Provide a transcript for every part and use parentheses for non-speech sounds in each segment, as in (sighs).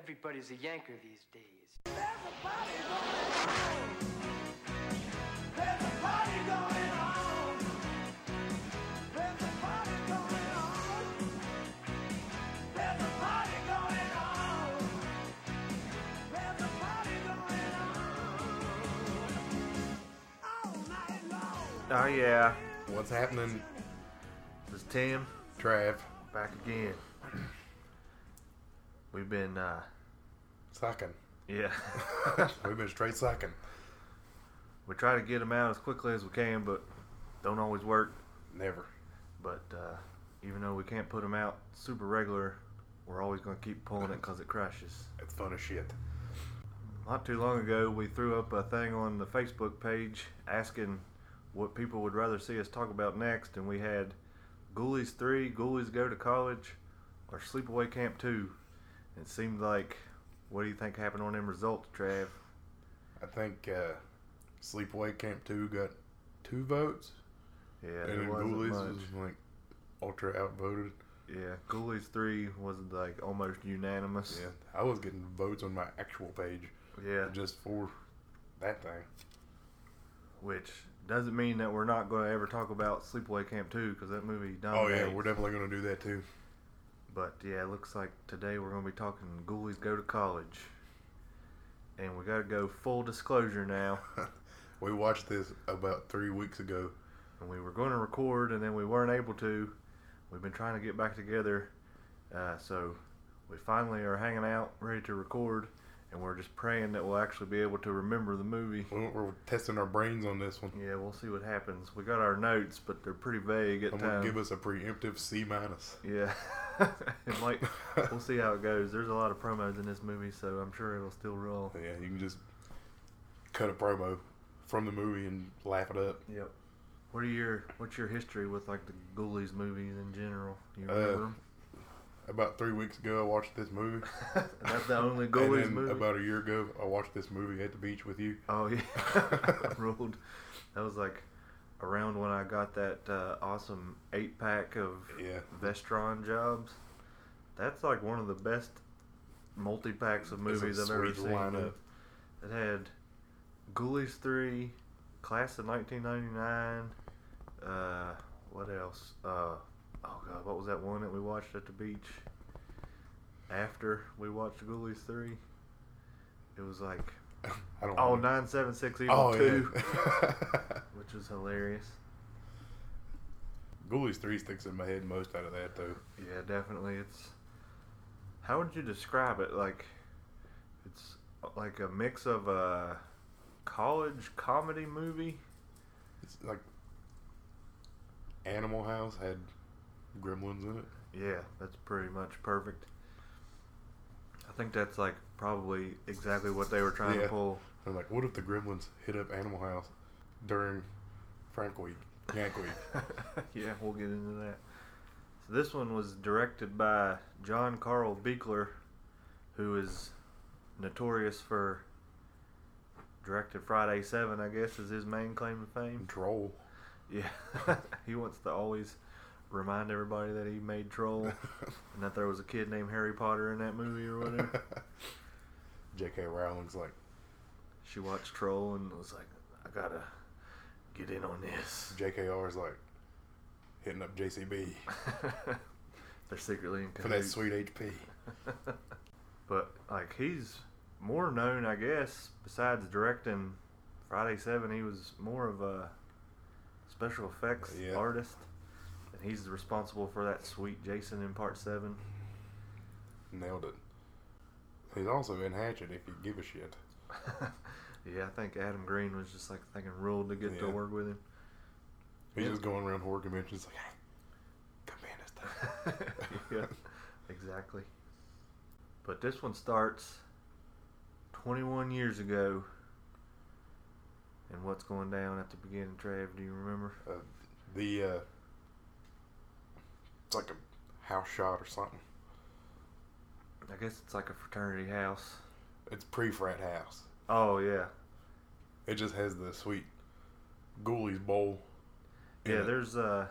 Everybody's a yanker these days. Oh yeah, What's happening, this is Tim. Trav? back again. We've been, uh, Sucking. yeah, (laughs) We've been straight sucking. we try to get them out as quickly as we can, but don't always work. Never. But uh, even though we can't put them out super regular, we're always going to keep pulling it because it crashes. It's fun as shit. Not too long ago, we threw up a thing on the Facebook page asking what people would rather see us talk about next, and we had Ghoulies 3, Ghoulies Go to College, or Sleepaway Camp 2. It seemed like, what do you think happened on them results, Trav? I think uh, Sleepaway Camp 2 got two votes. Yeah, and then wasn't Ghoulies much. was like ultra outvoted. Yeah, Ghoulies 3 was like almost unanimous. Yeah. I was getting votes on my actual page Yeah, just for that thing. which doesn't mean that we're not going to ever talk about Sleepaway Camp 2 because that movie died. Oh, yeah. We're definitely going to do that too. But yeah, it looks like today we're going to be talking Ghoulies Go to College. And we got to go full disclosure now. (laughs) We watched this about three weeks ago. And we were going to record and then we weren't able to. We've been trying to get back together. Uh, so we finally are hanging out, ready to record. And we're just praying that we'll actually be able to remember the movie. We're, we're testing our brains on this one. Yeah, we'll see what happens. We got our notes, but they're pretty vague at I'm times. give us a preemptive C minus. Yeah, (laughs) it might. We'll see how it goes. There's a lot of promos in this movie, so I'm sure it'll still roll. Yeah, you can just cut a promo from the movie and laugh it up. Yep. What are your What's your history with like the Ghoulies movies in general? You Uh, remember them? About three weeks ago, I watched this movie. (laughs) That's the only then movie. about a year ago, I watched this movie at the beach with you. oh yeah, (laughs) (laughs) ruled. That was like around when I got that uh, awesome eight pack of Yeah. Vestron jobs. That's like one of the best multi packs of movies I've ever seen. lineup. It had Ghoulies 3, Class of 1999, uh, what else? Uh, oh god, what was that one that we watched at the beach? After we watched Ghoulies 3? It was like, I don't oh, know. 976 Evil Oh, 2, yeah. (laughs) which was hilarious. Ghoulies 3 sticks in my head most out of that, though. Yeah, definitely. It's, how would you describe it? Like, it's like a mix of a college comedy movie. It's like Animal House had gremlins in it. Yeah, that's pretty much perfect. I think that's like probably exactly what they were trying Yeah. to pull. I'm like, what if the gremlins hit up Animal House during Frank Week, Yank Week? (laughs) yeah, we'll get into that. So this one was directed by John Carl Buechler, who is notorious for directed Friday Seven. I guess is his main claim to fame. Troll. Yeah, (laughs) he wants to always remind everybody that he made Troll (laughs) and that there was a kid named Harry Potter in that movie or whatever. (laughs) J.K. Rowling's like, she watched Troll and was like, I gotta get in on this. JKR's like hitting up JCB (laughs) They're secretly in for that cahoots. sweet HP. But like he's more known, I guess, besides directing Friday Seven. He was more of a special effects Yeah. artist, and he's responsible for that sweet Jason in Part Seven. Nailed it. He's also in Hatchet if you give a shit. (laughs) yeah, I think Adam Green was just like thinking ruled to get to work with him. He's Yeah. just going around horror conventions like, hey, come in this time. (laughs) yeah, exactly. But this one starts 21 years ago. And what's going down at the beginning, Trav? Do you remember? Uh, the, uh, it's like a house shot or something. I guess it's like a fraternity house. It's pre-frat house. Oh yeah, It just has the sweet Ghoulies bowl. yeah. it. There's a.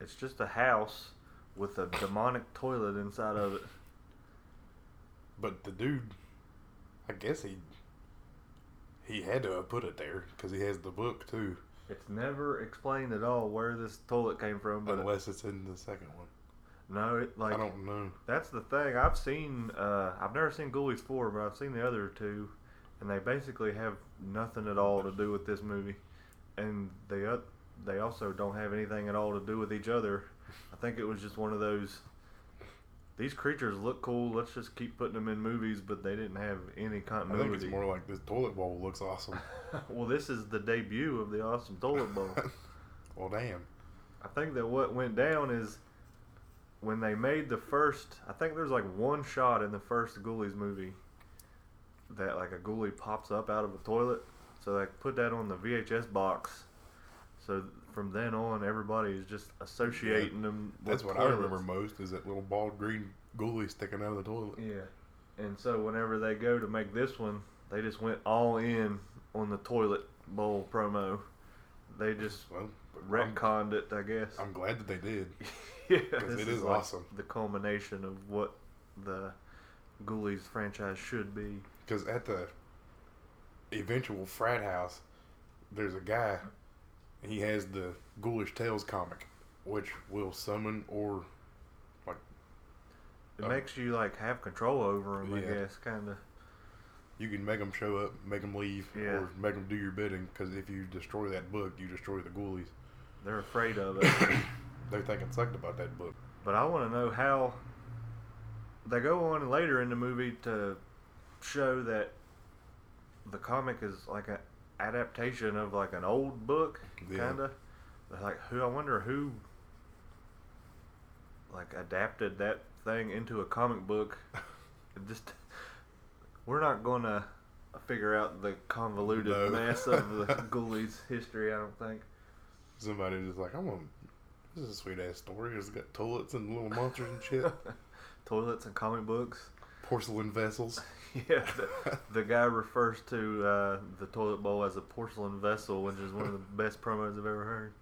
It's just a house with a demonic toilet inside of it. But the dude, I guess he he had to have put it there because he has the book too, It's never explained at all where this toilet came from, but unless it's in the second one. no, it like I don't know. That's the thing. I've seen. Uh, I've never seen Ghoulies four, but I've seen the other two, and they basically have nothing at all to do with this movie, and they uh, they also don't have anything at all to do with each other. I think it was just one of those. These creatures look cool. Let's just keep putting them in movies, but they didn't have any I think it's more like this toilet bowl looks awesome. (laughs) well, this is the debut of the awesome toilet bowl. (laughs) well, damn. I think that what went down is when they made the first. I think there's like one shot in the first Ghoulies movie that like a ghoulie pops up out of a toilet. So they put that on the VHS box. So from then on, everybody is just associating them. That's what I remember most is that little bald green ghoulie sticking out of the toilet. Yeah, and so whenever they go to make this one, they just went all in on the toilet bowl promo. They just Well, I'm, it, I guess. I'm glad that they did. (laughs) yeah, this it is like awesome. The culmination of what the Ghoulies franchise should be. Because at the eventual frat house, there's a guy. He has the Ghoulish Tales comic, which will summon or like It Oh. makes you like have control over them, I Yeah. guess, kind of. you can make them show up, make them leave, Yeah. or make them do your bidding. Because if you destroy that book, you destroy the Ghoulies. They're afraid of it. (coughs) They think it sucked about that book. but I want to know how they go on later in the movie to show that the comic is like an adaptation of like an old book, Yeah. kind of. Like who? I wonder who like adapted that thing into a comic book. (laughs) Just we're not gonna figure out the convoluted No. mess of the (laughs) Ghoulies history. I don't think. Somebody just like, I want. This is a sweet ass story. It's got toilets and little monsters and shit. (laughs) Toilets and comic books. Porcelain vessels. (laughs) Yeah, the, the guy refers to uh, the toilet bowl as a porcelain vessel, which is one of the (laughs) best promos I've ever heard.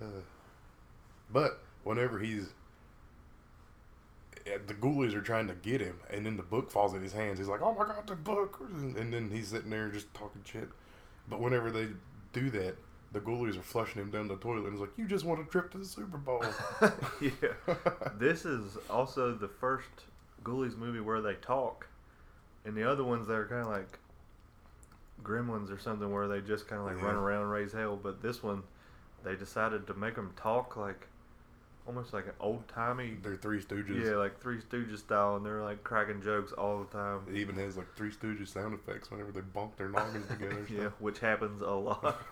Uh, but whenever he's the ghoulies are trying to get him, and then the book falls in his hands. He's like, "Oh my god, the book!" And, and then he's sitting there just talking shit. But whenever they do that, the ghoulies are flushing him down the toilet, and he's like, "You just want a trip to the Super Bowl." (laughs) yeah. This is also the first Ghoulies movie where they talk. And the other ones, they're kind of like Gremlins or something where they just kind of like run around and raise hell. But this one, they decided to make them talk like almost like an old timey. They're Three Stooges. Yeah, like Three Stooges style, and they're like cracking jokes all the time. It even has like Three Stooges sound effects whenever they bonk their noggins together. (laughs) Yeah, which happens a lot.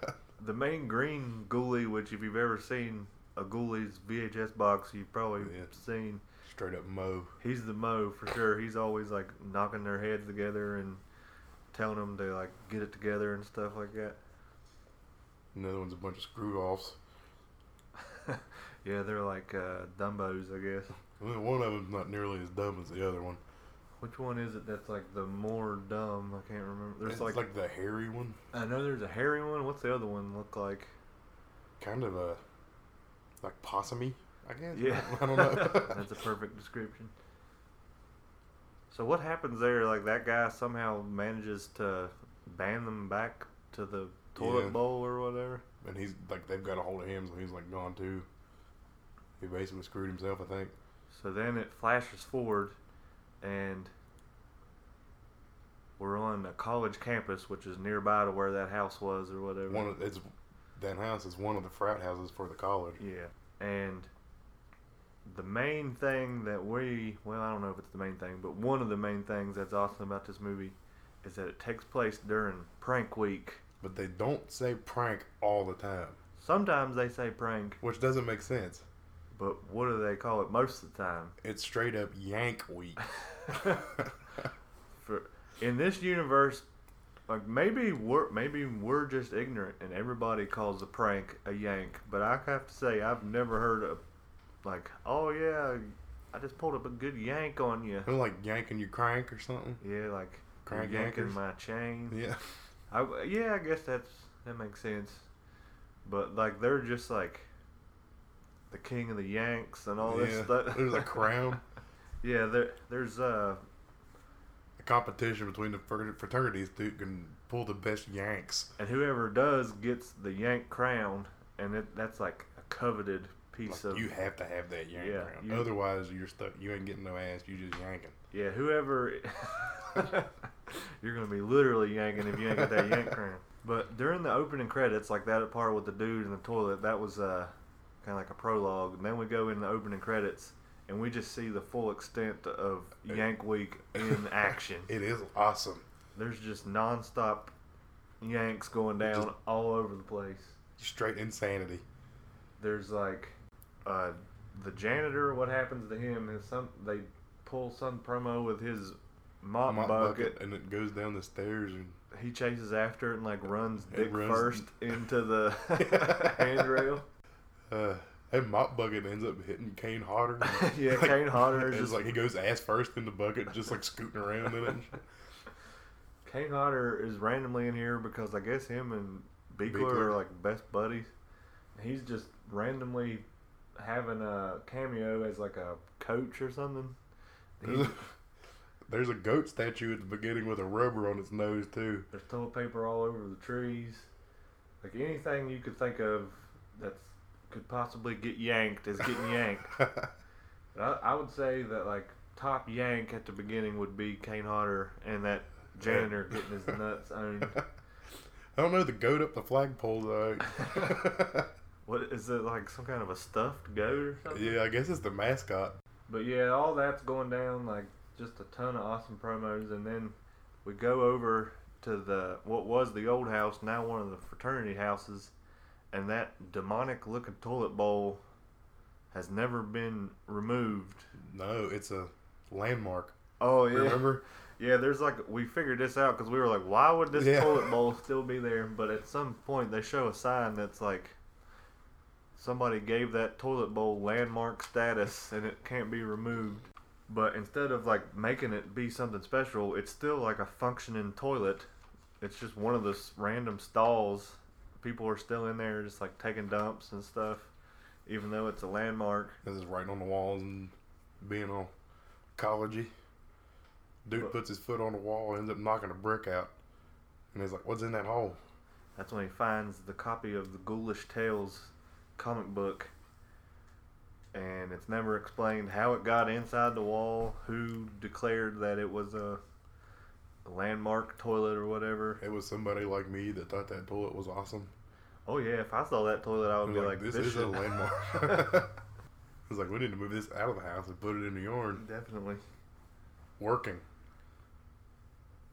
(laughs) the main green ghoulie, which if you've ever seen a Ghoulies VHS box, you've probably Yeah. seen. Straight up Moe. He's the Moe for sure. He's always like knocking their heads together and telling them to like get it together and stuff like that. Another one's a bunch of screw offs. (laughs) yeah, they're like uh, Dumbos, I guess. One of them's not nearly as dumb as the other one. Which one is it that's like the more dumb? I can't remember. There's it's like, like, the hairy one. I know there's a hairy one. What's the other one look like? kind of a like possumy, I guess. Yeah, (laughs) I don't know. (laughs) That's a perfect description. So what happens there? Like that guy somehow manages to ban them back to the toilet Yeah. bowl or whatever. and he's like they've got a hold of him, so he's like gone too. He basically screwed himself, I think. So then it flashes forward, and we're on a college campus, which is nearby to where that house was or whatever. One of it's that house is one of the frat houses for the college. Yeah, and the main thing that we well, I don't know if it's the main thing, but one of the main things that's awesome about this movie is that it takes place during prank week. But they don't say prank all the time, Sometimes they say prank, which doesn't make sense. but what do they call it most of the time? It's straight up Yank Week. (laughs) For in this universe, like maybe we're maybe we're just ignorant and everybody calls a prank a yank. But I have to say I've never heard of like oh yeah, I just pulled up a good yank on you. They're like yanking your crank or something. Yeah, like Crank yanking yankers? my chain. Yeah. I, yeah, I guess that's that makes sense. But like they're just like the king of the Yanks and all this Yeah, stuff. there's a crown. (laughs) Yeah, there, there's uh, A competition between the fraternities who can pull the best yanks. and whoever does gets the Yank crown, and it, that's like a coveted piece Like, of you have to have that yank Yeah, crown. you- Otherwise, you're stuck. You ain't getting no ass. You just yanking. yeah. Whoever (laughs) you're gonna be literally yanking if you ain't got that Yank (laughs) crown. But during the opening credits, like that part with the dude in the toilet, that was uh, kind of like a prologue. And then we go in the opening credits, and we just see the full extent of Yank Week in (laughs) action. It is awesome. There's just nonstop yanks going down Just- all over the place. Straight insanity. There's like uh, the janitor. What happens to him is some they pull some promo with his mop, Mop bucket. and it goes down the stairs and He chases after it and like runs dick runs- first (laughs) into the (laughs) handrail. uh, that mop bucket ends up hitting Kane Hodder. (laughs) Yeah, Kane Hodder is It's just- like he goes ass first in the bucket, just like scooting around in it. (laughs) Kane Hodder is randomly in here because I guess him and Buechler, Buechler. are like best buddies. He's just randomly having a cameo as like a coach or something. He- (laughs) There's a goat statue at the beginning with a rubber on its nose too. There's toilet paper all over the trees. Like anything you could think of that could possibly get yanked is getting yanked. (laughs) But I, I would say that like top yank at the beginning would be Kane Hodder and that janitor getting his nuts (laughs) owned. I don't know the goat up the flagpole though. (laughs) What is it like some kind of a stuffed goat or something? yeah, I guess it's the mascot. But yeah, all that's going down like just a ton of awesome promos, and then we go over to the what was the old house, now one of the fraternity houses, and that demonic looking toilet bowl has never been removed. No, it's a landmark. Oh yeah, Remember? (laughs) yeah. There's like we figured this out because we were like, why would this Yeah. toilet bowl still be there? But at some point they show a sign that's like. Somebody gave that toilet bowl landmark status and it can't be removed. But instead of like making it be something special, it's still like a functioning toilet. It's just one of those random stalls. People are still in there just like taking dumps and stuff, even though it's a landmark. This is writing on the walls and being all collegey. Dude But- puts his foot on the wall, ends up knocking a brick out, and he's like, "What's in that hole?" That's when he finds the copy of the Ghoulish Tales comic book. And it's never explained how it got inside the wall, who declared that it was a landmark toilet or whatever. It was somebody like me that thought that toilet was awesome. Oh yeah, if I saw that toilet, I would be like, "This, "This, is a should- landmark." (laughs) It's like we need to move this out of the house and put it in the yard. Definitely. Working.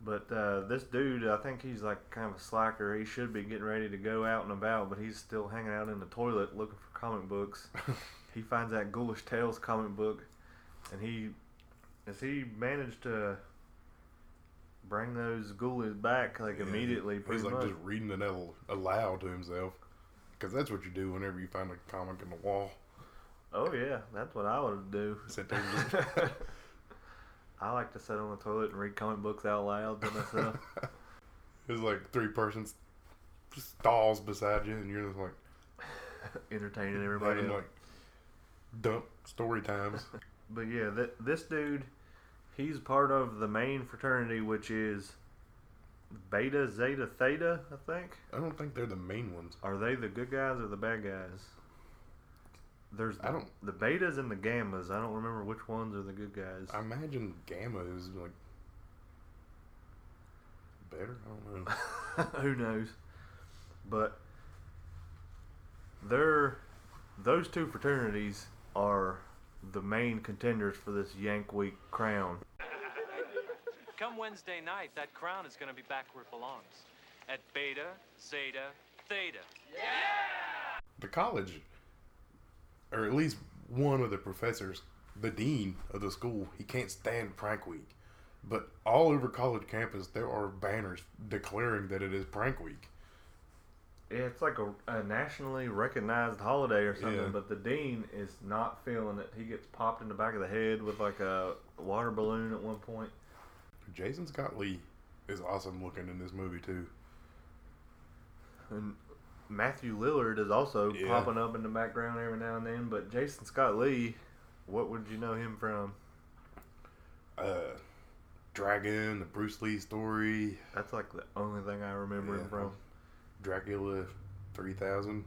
But uh, this dude, I think he's like kind of a slacker. He should be getting ready to go out and about, but he's still hanging out in the toilet looking for comic books. (laughs) he finds that Ghoulish Tales comic book, and he, as he managed to bring those ghoulies back like Yeah, immediately, He's like much. just reading it al- aloud to himself, because that's what you do whenever you find a comic in the wall. Oh yeah, that's what I would do. Sit there just (laughs) I like to sit on the toilet and read comic books out loud to myself. (laughs) There's like three persons stalls beside you, and you're just like (laughs) entertaining everybody having like dump story times. But yeah, th- this dude, he's part of the main fraternity, which is Beta Zeta Theta, I think. I don't think they're the main ones. Are they the good guys or the bad guys? There's the, I don't- the betas and the gammas. I don't remember which ones are the good guys. I imagine Gamma is like better. I don't know. (laughs) Who knows? But they're those two fraternities are the main contenders for this Yank Week crown. Come Wednesday night, that crown is going to be back where it belongs. At Beta, Zeta, Theta. Yeah! The college, or at least one of the professors, the dean of the school, he can't stand Prank Week. But all over college campus, there are banners declaring that it is Prank Week. Yeah, it's like a, a nationally recognized holiday or something, Yeah. but the dean is not feeling it. He gets popped in the back of the head with like a water balloon at one point. Jason Scott Lee is awesome looking in this movie too. And Matthew Lillard is also Yeah. popping up in the background every now and then, but Jason Scott Lee, what would you know him from? Uh Dragon, the Bruce Lee story, That's like the only thing I remember him from. Dracula 3000.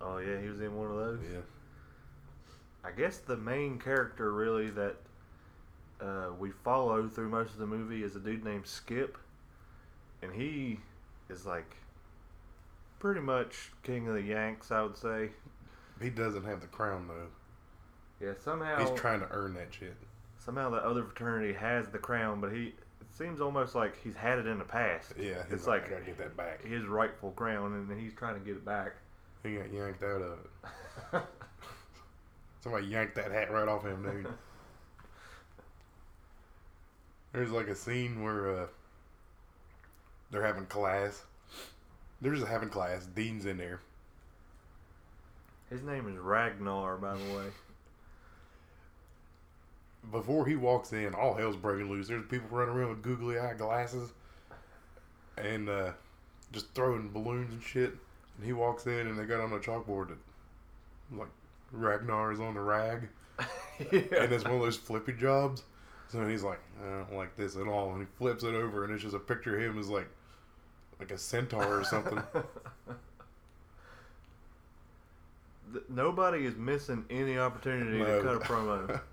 Oh yeah, he was in one of those. Yeah. I guess the main character really that uh, we follow through most of the movie is a dude named Skip, and he is like pretty much king of the Yanks, I would say. He doesn't have the crown though. Yeah, somehow He's trying to earn that shit. somehow the other fraternity has the crown, but he seems almost like he's had it in the past. Yeah, it's like, like I gotta get that back. his rightful crown, and he's trying to get it back. He got yanked out of it. Somebody yanked that hat right off him, dude. There's like a scene where uh, they're having class. They're just having class. Dean's in there. His name is Ragnar, by the way. Before he walks in, all hell's breaking loose. There's people running around with googly eye glasses and uh, just throwing balloons and shit. And he walks in, and they got on a chalkboard that, like, Ragnar is on the rag. (laughs) and it's one of those flippy jobs. So he's like, I don't like this at all, and he flips it over, and it's just a picture of him as like, like a centaur or something. (laughs) Nobody is missing any opportunity No. to cut a promo. (laughs)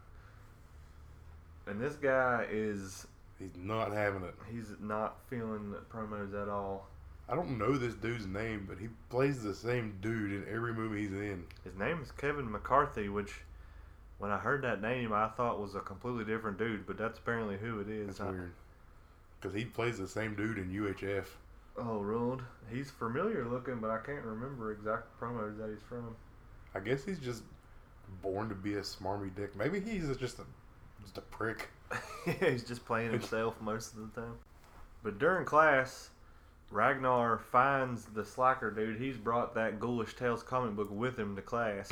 and this guy is he's not having it. he's not feeling the promos at all. I don't know this dude's name, but he plays the same dude in every movie he's in. His name is Kevin McCarthy, which when I heard that name I thought was a completely different dude, but that's apparently who it is. That's I- weird. Because he plays the same dude in UHF. Oh, ruled. He's familiar looking, but I can't remember exact promos that he's from. I guess he's just born to be a smarmy dick. Maybe he's just a just a prick. (laughs) he's just playing (laughs) himself most of the time. But during class, Ragnar finds the slacker dude. He's brought that Ghoulish Tales comic book with him to class.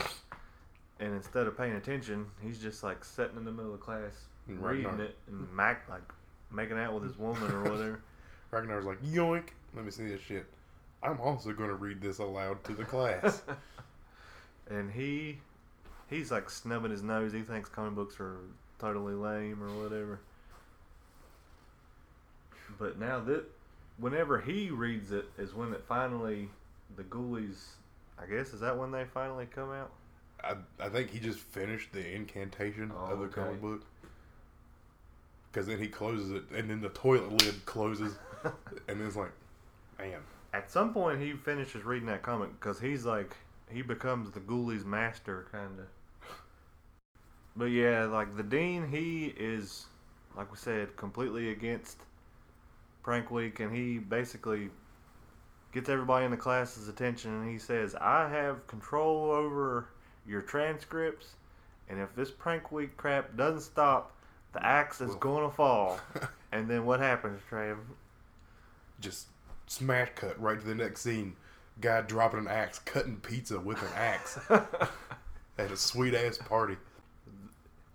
And instead of paying attention, he's just like sitting in the middle of class, And reading Ragnar- it and mac like making out with his woman or whatever. (laughs) Ragnar's like, yoink, let me see this shit. I'm also going to read this aloud to the class. and he he's like snubbing his nose. He thinks comic books are totally lame or whatever. But now that whenever he reads it is when it finally the ghoulies I guess is that when they finally come out? I, I think he just finished the incantation Oh, of the okay. comic book. Because then he closes it, and then the toilet lid closes, (laughs) and it's like, man. At some point he finishes reading that comic because he's like he becomes the ghoulies master kind of. But yeah, like the dean, he is like we said completely against prank week, and he basically gets everybody in the class's attention, and he says, "I have control over your transcripts, and if this prank week crap doesn't stop, the axe is Well- gonna fall." (laughs) and then what happens, Trav? just smash cut right to the next scene. Guy dropping an axe, cutting pizza with an axe (laughs) at a sweet ass party.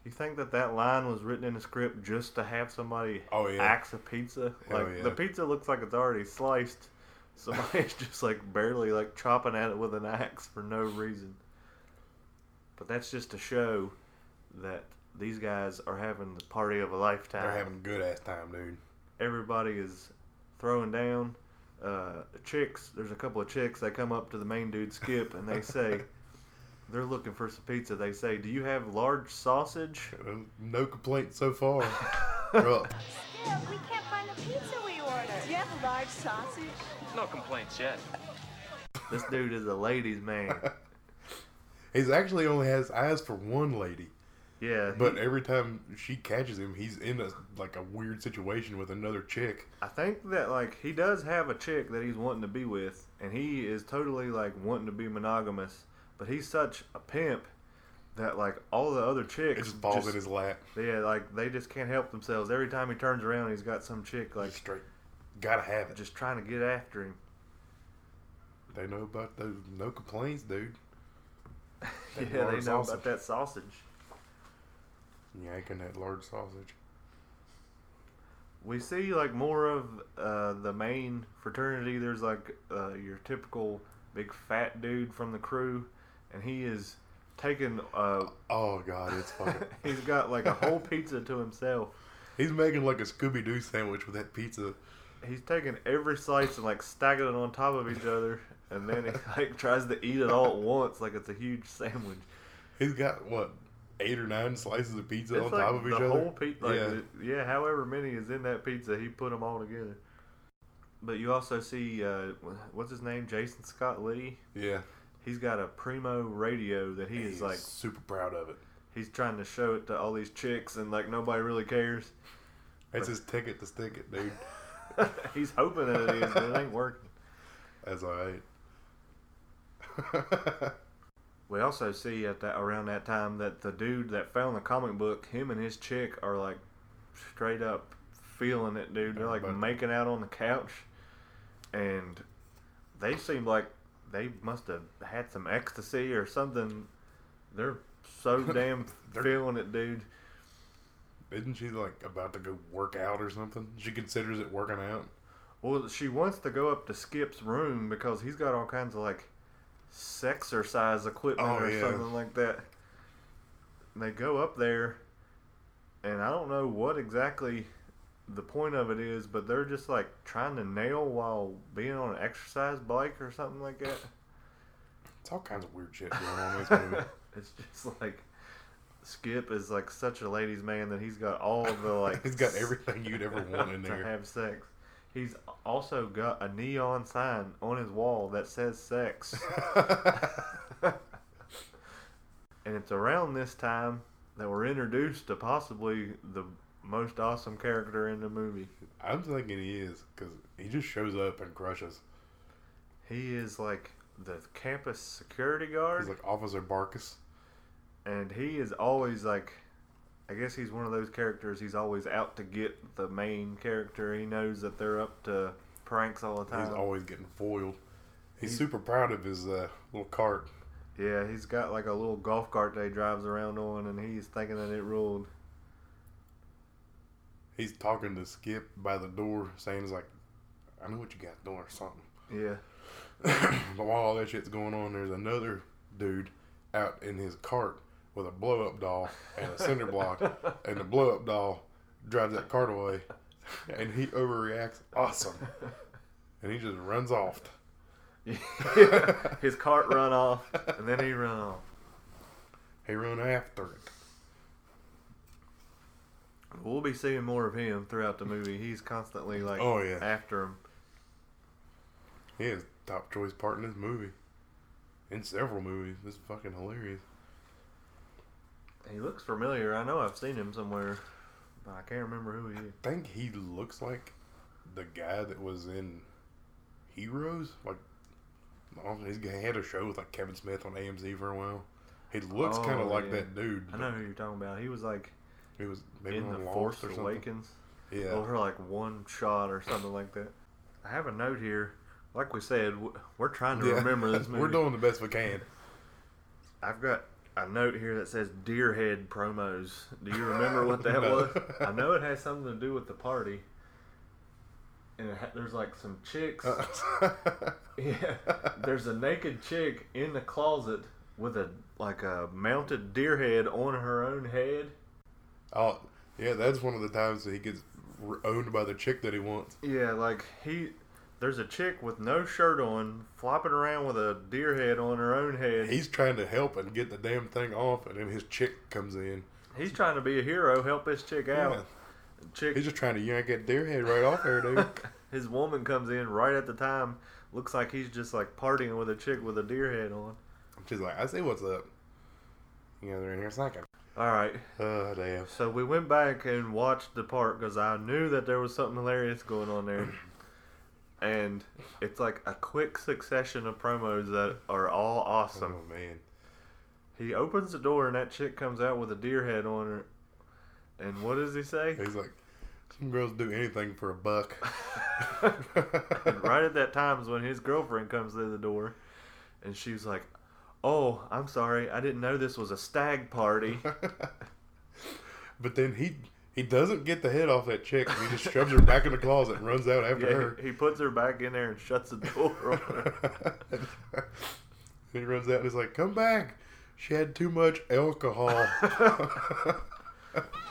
You think that that line was written in the script just to have somebody Oh, yeah. axe a pizza? Hell like yeah. the pizza looks like it's already sliced. (laughs) Somebody's just like barely like chopping at it with an axe for no reason. But that's just to show that these guys are having the party of a lifetime. They're having a good ass time, dude. Everybody is throwing down. Uh, chicks, there's a couple of chicks. They come up to the main dude Skip and they say, they're looking for some pizza. They say, "Do you have large sausage?" (laughs) Uh, No complaints so far. They're up. (laughs) Skip, we can't find the pizza we ordered. Do you have a large sausage? No complaints yet. This dude is a ladies' man. (laughs) He's actually only has eyes for one lady, Yeah, he- but every time she catches him, he's in a like a weird situation with another chick. I think that like he does have a chick that he's wanting to be with, and he is totally like wanting to be monogamous. But he's such a pimp that like all the other chicks It just falls just- in his lap. Yeah, like they just can't help themselves. Every time he turns around, he's got some chick like straight, gotta have it. just trying to get after him. They know about those no complaints, dude. (laughs) Yeah, they know sausage. about that sausage. Yanking that large sausage. We see like more of uh, the main fraternity. There's like uh, your typical big fat dude from the crew, and he is taking. Uh, Oh god, it's fucking. (laughs) he's got like a whole pizza to himself, He's making like a Scooby Doo sandwich with that pizza. He's taking every slice and like stacking it on top of each other, and then he (laughs) like tries to eat it all at once, like it's a huge sandwich. He's got what eight or nine slices of pizza It's on like top of each the other. whole pizza. Like, yeah, yeah. yeah, however many is in that pizza, he put them all together. But you also see, uh, what's his name, Jason Scott Lee. yeah. He's got a primo radio that he He's is like super proud of it. he's trying to show it to all these chicks, and like nobody really cares. It's his ticket to stick it, dude. (laughs) (laughs) he's hoping that it is, but it ain't working. That's alright. (laughs) We also see at that around that time that the dude that found the comic book, him and his chick are like straight up feeling it, dude. They're like making out on the couch, and they seem like they must have had some ecstasy or something. They're so (laughs) damn They're- feeling it, dude. Isn't she like about to go work out or something? She considers it working out. Well, she wants to go up to Skip's room because he's got all kinds of like sexercise equipment Oh, or yeah. something like that. And they go up there, and I don't know what exactly the point of it is, but they're just like trying to nail while being on an exercise bike or something like that. It's all kinds of weird shit going on in this movie. (laughs) it's just like Skip is like such a ladies' man that he's got all the (laughs) like. He's got everything you'd ever want in (laughs) there. to have sex. He's also got a neon sign on his wall that says sex. and it's around this time that we're introduced to possibly the most awesome character in the movie. I'm thinking he is because he just shows up and crushes. He is like the campus security guard, He's like Officer Barkus. and he is always like. I guess he's one of those characters. He's always out to get the main character. He knows that they're up to pranks all the time. He's always getting foiled. He's He's- super proud of his uh, little cart. Yeah, he's got like a little golf cart that he drives around on, and he's thinking that it ruled. He's talking to Skip by the door, saying, "He's like, I know what you got doing or something." Yeah, (clears throat) but while all that shit's going on, there's another dude out in his cart with a blow up doll and a cinder block, (laughs) and the blow up doll drives that cart away, and he overreacts. Awesome, and he just runs off. (laughs) his cart run off, and then he run off. He run after it. We'll be seeing more of him throughout the movie. He's constantly like Oh, yeah. after him. He is top choice part in this movie. In several movies. This is fucking hilarious. He looks familiar. I know I've seen him somewhere, but I can't remember who he is. I think he looks like the guy that was in Heroes. Like, I don't know, he's- he had a show with like Kevin Smith on AMC for a while. He looks kind Oh, of like yeah. that dude. I know who you're talking about. He was like He was maybe in the Force. Awakens. Yeah. over like one shot or something like that. I have a note here. Like we said, we're trying to Yeah. remember this (laughs) movie. We're doing the best we can. I've got a note here that says Deerhead promos. Do you remember what (laughs) that No. was? I know it has something to do with the party. And it ha- there's like some chicks. Uh. (laughs) yeah, there's a naked chick in the closet with a like a mounted deer head on her own head. Oh, yeah, that's one of the times that he gets owned by the chick that he wants. Yeah, like he. There's a chick with no shirt on, flopping around with a deer head on her own head. He's trying to help and get the damn thing off, and then his chick comes in. He's trying to be a hero, help this chick out. Yeah. Chick, He's just trying to yank that deer head right off her, dude. (laughs) his woman comes in right at the time. Looks like he's just like partying with a chick with a deer head on. She's like, I see what's up. You know, they're in here a second. All right, Oh, damn. so we went back and watched the part because I knew that there was something hilarious going on there. (clears throat) And it's like a quick succession of promos that are all awesome. Oh, man. He opens the door and that chick comes out with a deer head on her. And what does he say? He's like, some girls do anything for a buck. (laughs) (laughs) and right at that time is when his girlfriend comes through the door, and she's like, "Oh, I'm sorry, I didn't know this was a stag party." (laughs) but then he he doesn't get the head off that chick. He just shoves her back in the closet and runs out after yeah, her. he, he puts her back in there and shuts the door on her. (laughs) he runs out and he's like, "Come back! She had too much alcohol." (laughs)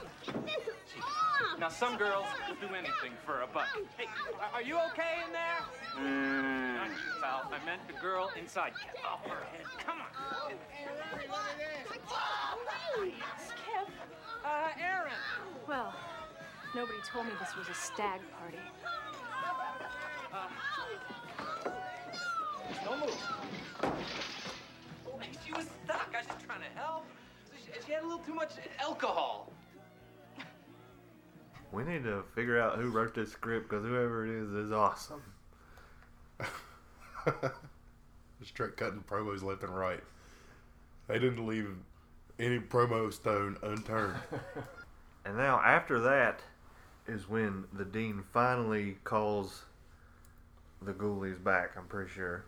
Now, some girls will do anything for a buck. Hey, are you okay in there? Not you, pal. I meant the girl inside. Get off her head. Come on. Skip. Uh, Aaron. Well, nobody told me this was a stag party. Don't move. She was stuck. I was just trying to help. She, she had a little too much alcohol. We need to figure out who wrote this script because whoever it is is awesome. (laughs) Just straight cutting promos left and right. They didn't leave any promo stone unturned. (laughs) And now after that is when the dean finally calls the ghoulies back. I'm pretty sure.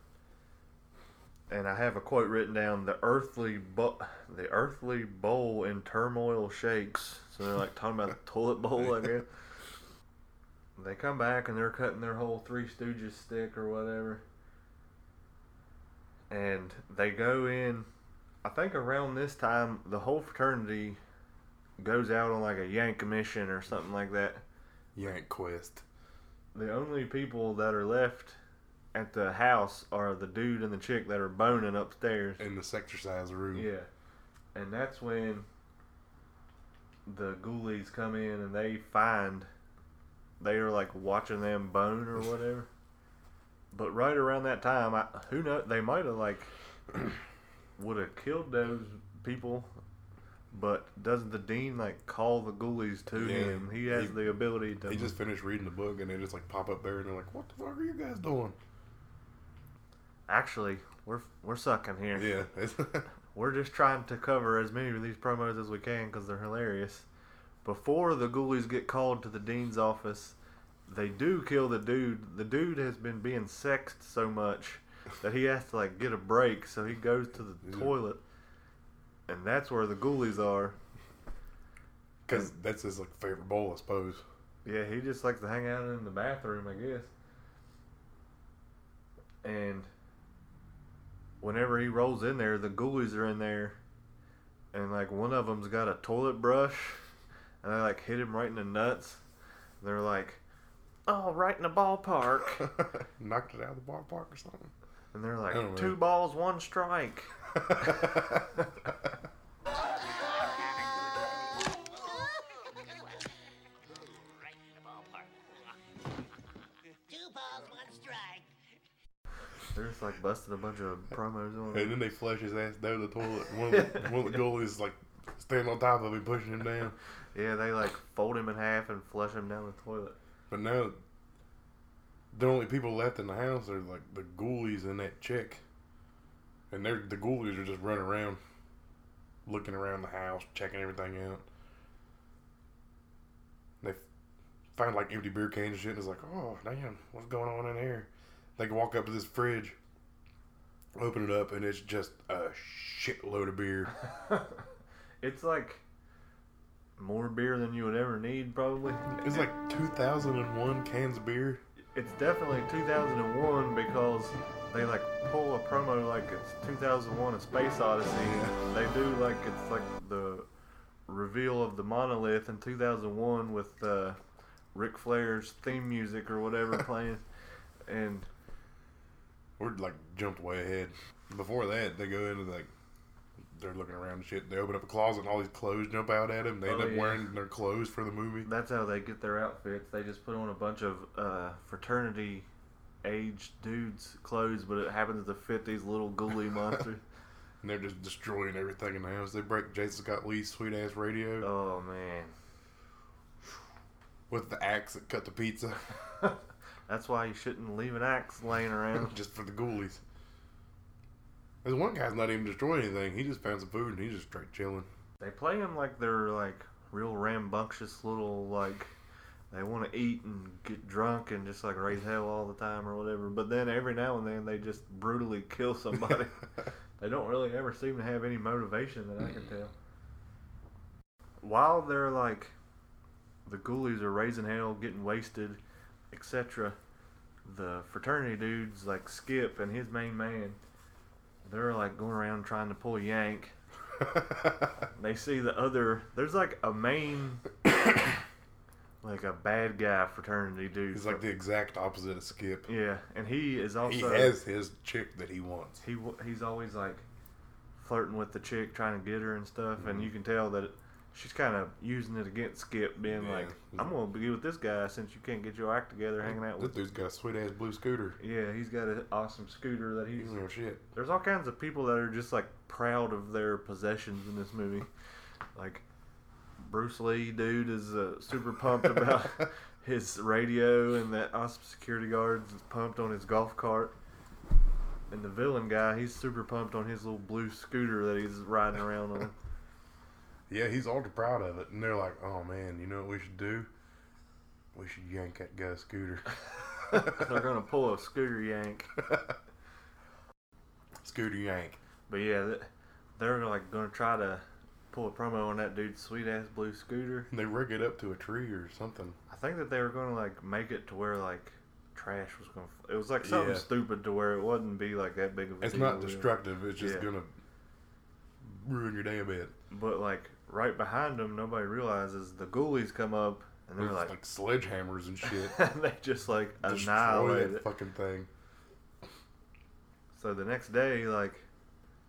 And I have a quote written down: "The earthly bo- the earthly bowl in turmoil shakes." So they're like talking about the toilet bowl, I guess. (laughs) They come back and they're cutting their whole Three Stooges stick or whatever. And they go in. I think around this time, the whole fraternity goes out on like a yank mission or something like that. Yank Quest. The only people that are left at the house are the dude and the chick that are boning upstairs. In this exercise room. Yeah. And that's when the ghoulies come in and they find they are like watching them bone or whatever. But right around that time, I, who know they might have like (clears throat) would have killed those people. But doesn't the dean like call the ghoulies to Yeah, him? He has he- the ability to. He just finished reading the book and they just like pop up there and they're like, "What the fuck are you guys doing?" Actually we're we're sucking here. Yeah, (laughs) (laughs) We're just trying to cover as many of these promos as we can because they're hilarious. Before the ghoulies get called to the dean's office, they do kill the dude. The dude has been being sexed so much that he has to like get a break, so he goes to the Yeah. toilet, and that's where the ghoulies are. because that's his like favorite bowl, I suppose. Yeah, he just likes to hang out in the bathroom, I guess. And whenever he rolls in there, the ghoulies are in there, and like one of them's got a toilet brush, and they like hit him right in the nuts. They're like, "Oh, right in the ballpark," (laughs) Knocked it out of the ballpark or something. and they're like, I know. two balls, one strike." (laughs) They're just like busting a bunch of promos on and then they flush his ass down the toilet. One of the, (laughs) one of the ghoulies is like standing on top of him, pushing him down. Yeah, they like fold him in half and flush him down the toilet. But now, the only people left in the house are like the ghoulies and that chick. And they're the ghoulies are just running around, looking around the house, checking everything out. They find like empty beer cans and shit, and it's like, oh damn, what's going on in here? They can walk up to this fridge, open it up, and it's just a shitload of beer. (laughs) it's like more beer than you would ever need, probably. It's like 2001 cans of beer. It's definitely 2001 because they like pull a promo like it's 2001: A Space Odyssey. They do like it's like the reveal of the monolith in 2001 with uh, Ric Flair's theme music or whatever (laughs) playing, and We're like jumped way ahead. Before that, they go into like they're looking around and shit. They open up a closet and all these clothes jump out at them. They end Oh, up yeah. wearing their clothes for the movie. that's how they get their outfits. They just put on a bunch of uh, fraternity aged dudes' clothes, but it happens to fit these little ghoulie (laughs) monsters. And they're just destroying everything in the house. They break Jason Scott Lee's sweet ass radio Oh man. with the axe that cut the pizza (laughs) That's why you shouldn't leave an axe laying around. (laughs) just for the ghoulies. There's one guy's not even destroying anything. He just found some food and he's just straight chilling. they play them like they're like real rambunctious little like they want to eat and get drunk and just like raise hell all the time or whatever. But then every now and then they just brutally (laughs) kill somebody. (laughs) they don't really ever seem to have any motivation that I can tell. While they're like the ghoulies are raising hell, getting wasted, etc. The fraternity dudes like Skip and his main man, they're like going around trying to pull yank. (laughs) They see the other. There's like a main, like a bad guy fraternity dude. He's like the exact opposite of Skip. yeah, and he is also He has his chick that he wants. he he's always like flirting with the chick, trying to get her and stuff, and Mhm. you can tell that she's kind of using it against Skip, being Yeah. like, "I'm gonna be with this guy since you can't get your act together, hanging out with." This dude's got a sweet ass blue scooter. Yeah, he's got an awesome scooter that He's no shit. There's all kinds of people that are just like proud of their possessions in this movie, (laughs) like Bruce Lee, dude, is uh, super pumped about (laughs) his radio, and that awesome security guard's is pumped on his golf cart. And the villain guy, he's super pumped on his little blue scooter that he's riding around on. (laughs) Yeah, he's ultra proud of it. And they're like, oh man, you know what we should do? We should yank that guy's scooter. (laughs) They're gonna pull a scooter yank, (laughs) scooter yank. but yeah, they're like gonna try to pull a promo on that dude's sweet ass blue scooter. And they rig it up to a tree or something. I think that they were gonna like make it to where like trash was gonna. It was like something Yeah. stupid to where it wouldn't be like that big of a It's deal. not destructive. It's just Yeah. gonna ruin your day a bit. But like right behind them, nobody realizes the ghoulies come up and they're like, like, sledgehammers and shit. (laughs) they just like Destroy annihilate that fucking thing. So the next day, like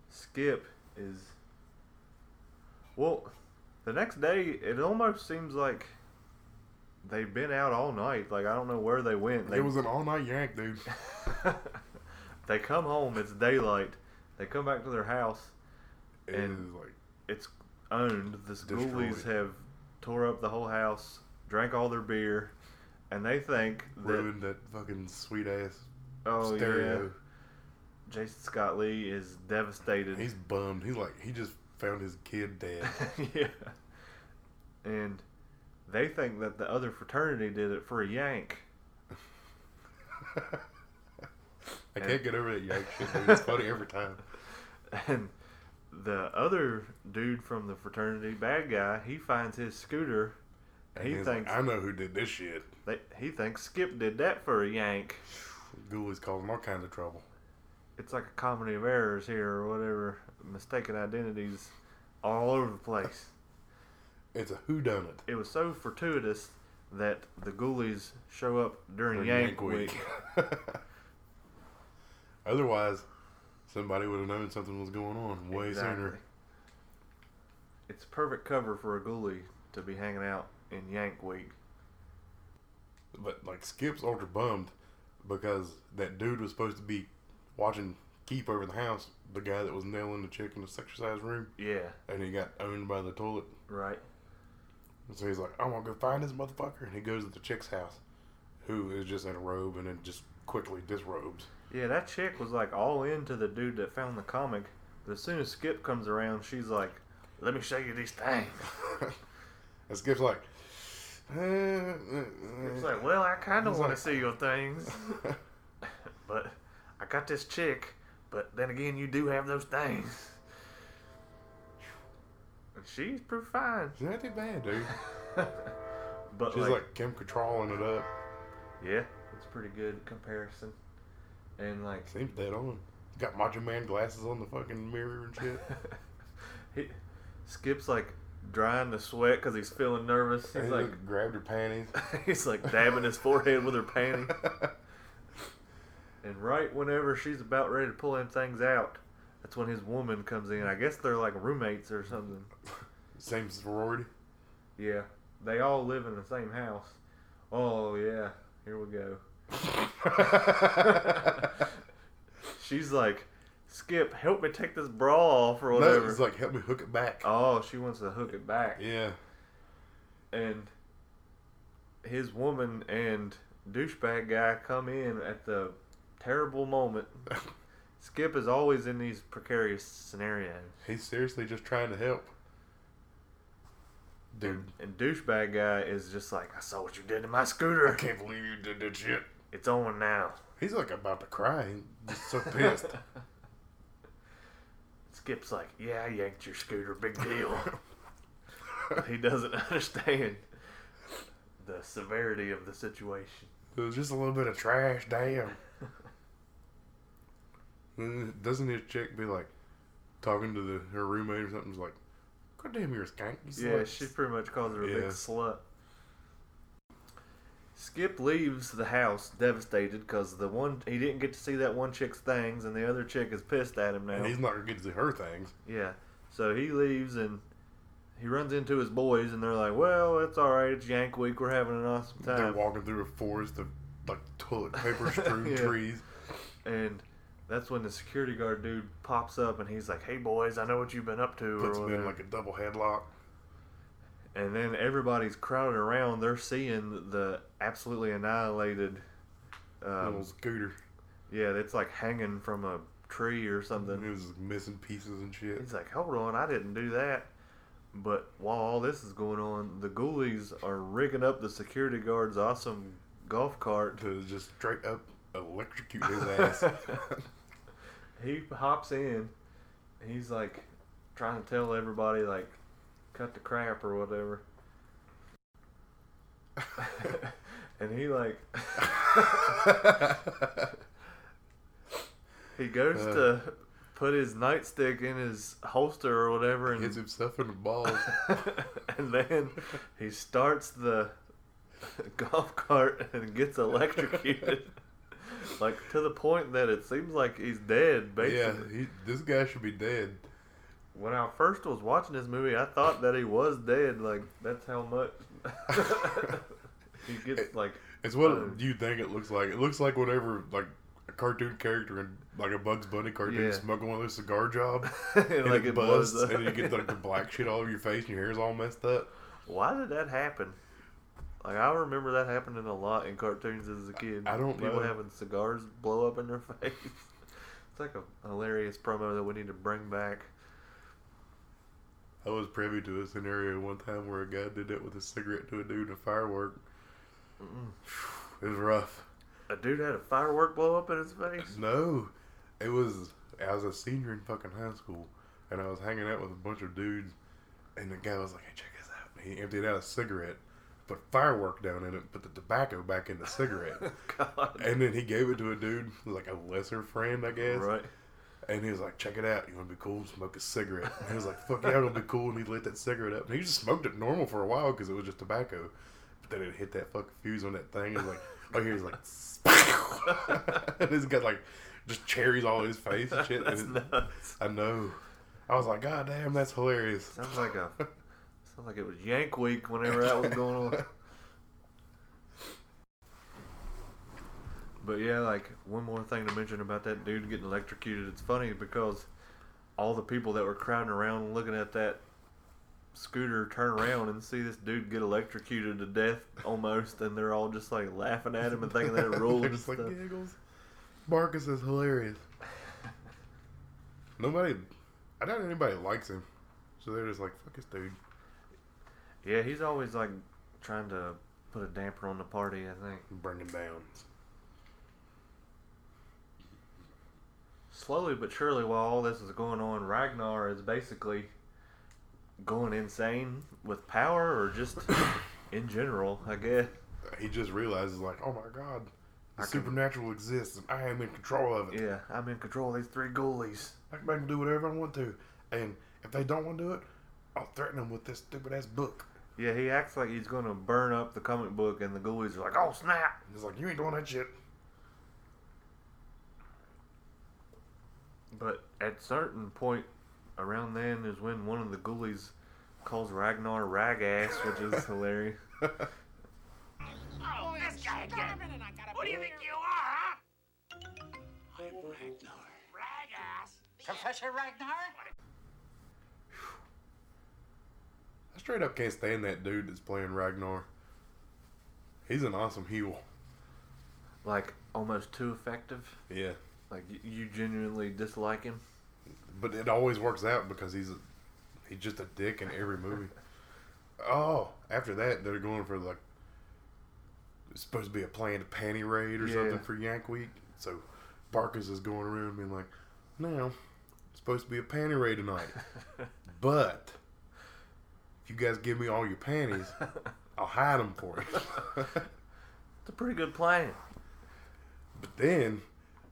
Skip is. Well, the next day, it almost seems like they've been out all night. Like I don't know where they went. They It was an all night yank, dude. (laughs) they come home. It's daylight. They come back to their house. And- like It's owned. The ghoulies have tore up the whole house, drank all their beer, and they think that ruined that fucking sweet ass oh stereo. yeah, Jason Scott Lee is devastated. He's bummed. He's like he just found his kid dead. (laughs) yeah. And they think that the other fraternity did it for a yank. (laughs) I can't get over that yank shit. Dude. It's funny every time. (laughs) And the other dude from the fraternity, bad guy, he finds his scooter. And he thinks like, I know who did this shit. they, he thinks Skip did that for a yank. Ghoulies causing all kinds of trouble. It's like a comedy of errors here or whatever. Mistaken identities all over the place. It's a whodunit. It was so fortuitous that the ghoulies show up during for Yank, Week. (laughs) Otherwise, somebody would have known something was going on way Exactly. sooner. It's perfect cover for a ghoulie to be hanging out in Yank Week. But like Skip's ultra bummed because that dude was supposed to be watching keep over the house, the guy that was nailing the chick in the exercise room, Yeah, and he got owned by the toilet. right. And so he's like, I'm gonna go find this motherfucker, and he goes to the chick's house, who is just in a robe and then just quickly disrobes. Yeah, that chick was like all into the dude that found the comic. But as soon as Skip comes around, she's like, "Let me show you these things." (laughs) and Skip's like, (laughs) It's like, "Well, I kind of want to see your things, (laughs) but I got this chick. But then again, you do have those things." And she's pretty fine. She's not too bad, dude. but She's like, like, Kim Cattralling it up. yeah, it's pretty good comparison. And like, Seems dead on. Got Macho Man glasses on the fucking mirror and shit. (laughs) he, Skip's like drying the sweat because he's feeling nervous. He's he like, like grabbed her panties. (laughs) he's like dabbing his forehead with her panty. (laughs) And right whenever she's about ready to pull them things out, that's when his woman comes in. I guess they're like roommates or something. Same sorority. Yeah, they all live in the same house. Oh yeah, here we go. (laughs) She's like, Skip, help me take this bra off or no, whatever. it's like help me hook it back. oh, she wants to hook it back. Yeah. and his woman and douchebag guy come in at the terrible moment. (laughs) Skip is always in these precarious scenarios, He's seriously just trying to help. Dude, and douchebag guy is just like, "I saw what you did to my scooter. I can't believe you did that shit. It's on now." He's like about to cry. He's just so (laughs) pissed. Skip's like, "Yeah, I yanked your scooter. Big deal." he doesn't (laughs) understand the severity of the situation. it was just a little bit of trash, damn. Doesn't his chick be like talking to the her roommate or something? It's like, God damn, you're a skank. You Yeah, slut." she pretty much calls her a big slut. Skip leaves the house devastated because the one he didn't get to see that one chick's things, and the other chick is pissed at him now. And he's not gonna get to see her things. Yeah. So he leaves and he runs into his boys, and they're like, "Well, it's all right. It's Yank Week. We're having an awesome time." They're walking through a forest of like toilet (laughs) paper strewn Yeah. trees. And that's when the security guard dude pops up, and he's like, "Hey, boys, I know what you've been up to." Puts them in like a double headlock. And then everybody's crowded around. They're seeing the absolutely annihilated. Um, little scooter. yeah, it's like hanging from a tree or something. It was missing pieces and shit. He's like, hold on, I didn't do that. But while all this is going on, the ghoulies are rigging up the security guard's awesome golf cart. To just straight up electrocute his (laughs) ass. he hops in. He's like trying to tell everybody, like, cut the crap or whatever. (laughs) and he, like, (laughs) he goes Uh. to put his nightstick in his holster or whatever and Hits himself in the balls. (laughs) and then he starts the golf cart and gets electrocuted. like to the point that it seems like he's dead, yeah, basically. he, this guy should be dead. When I first was watching this movie, I thought that he was dead. Like that's how much (laughs) he gets like It's what uh, you think it looks like. It looks like whatever like a cartoon character in like a Bugs Bunny cartoon Yeah. smoking one of those cigar (laughs) like and it it was. buzzes, and you get like the black shit all over your face and your hair's all messed up. Why did that happen? Like I remember that happening a lot in cartoons as a kid. I don't People know. having cigars blow up in their (laughs) face. It's like a hilarious promo that we need to bring back. I was privy to a scenario one time where a guy did that with a cigarette to a dude in a firework. It was rough. A dude had a firework blow up in his face. No, it was. I was a senior in fucking high school, and I was hanging out with a bunch of dudes, and the guy was like, "Hey, check this out." And he emptied out a cigarette, put firework down in it, put the tobacco back in the cigarette, (laughs) God. and then he gave it to a dude, like a lesser friend, I guess. Right. And he was like, "Check it out. You want to be cool? Smoke a cigarette." And he was like, "Fuck yeah, I'm gonna be cool." And he lit that cigarette up, and he just smoked it normal for a while because it was just tobacco. But then it hit that fucking fuse on that thing. And like, oh, here's like, (laughs) and he's got like just cherries all in his face and shit. That's and it- nuts. I know. I was like, God damn, that's hilarious. Sounds like a sounds like it was Yank Week whenever that was going on. (laughs) But yeah, like one more thing to mention about that dude getting electrocuted. It's funny because all the people that were crowding around looking at that scooter turn around and see this dude get electrocuted to death almost, and they're all just like laughing at him and thinking that (laughs) They're and just like stuff. giggles. Barkus is hilarious. Nobody, I doubt anybody likes him. So they're just like, fuck this dude. Yeah, he's always like trying to put a damper on the party. I think. Bring him down. Slowly but surely while all this is going on ragnar is basically going insane with power or just (coughs) in general i guess he just realizes like, oh my god, the can- supernatural exists and I am in control of it. yeah i'm in control of these three ghoulies I can make them do whatever I want to, and if they don't want to do it, I'll threaten them with this stupid ass book. yeah he acts like he's gonna burn up the comic book and the ghoulies are like oh snap He's like you ain't doing that shit. But at certain point around then is when one of the ghoulies calls ragnar ragass which is (laughs) hilarious Oh, this guy again. Who do you think you are, huh? I'm Ragnar. Ragass. Professor Ragnar? I straight up can't stand that dude that's playing Ragnar. He's an awesome heel. like almost too effective Yeah, like you genuinely dislike him but it always works out because he's a, he's just a dick in every movie. Oh, after that they're going for like it's supposed to be a planned panty raid or Yeah. something for Yank Week. So Barkus is going around being like, "Now it's supposed to be a panty raid tonight, (laughs) but if you guys give me all your panties, (laughs) I'll hide them for you." it's a pretty good plan But then,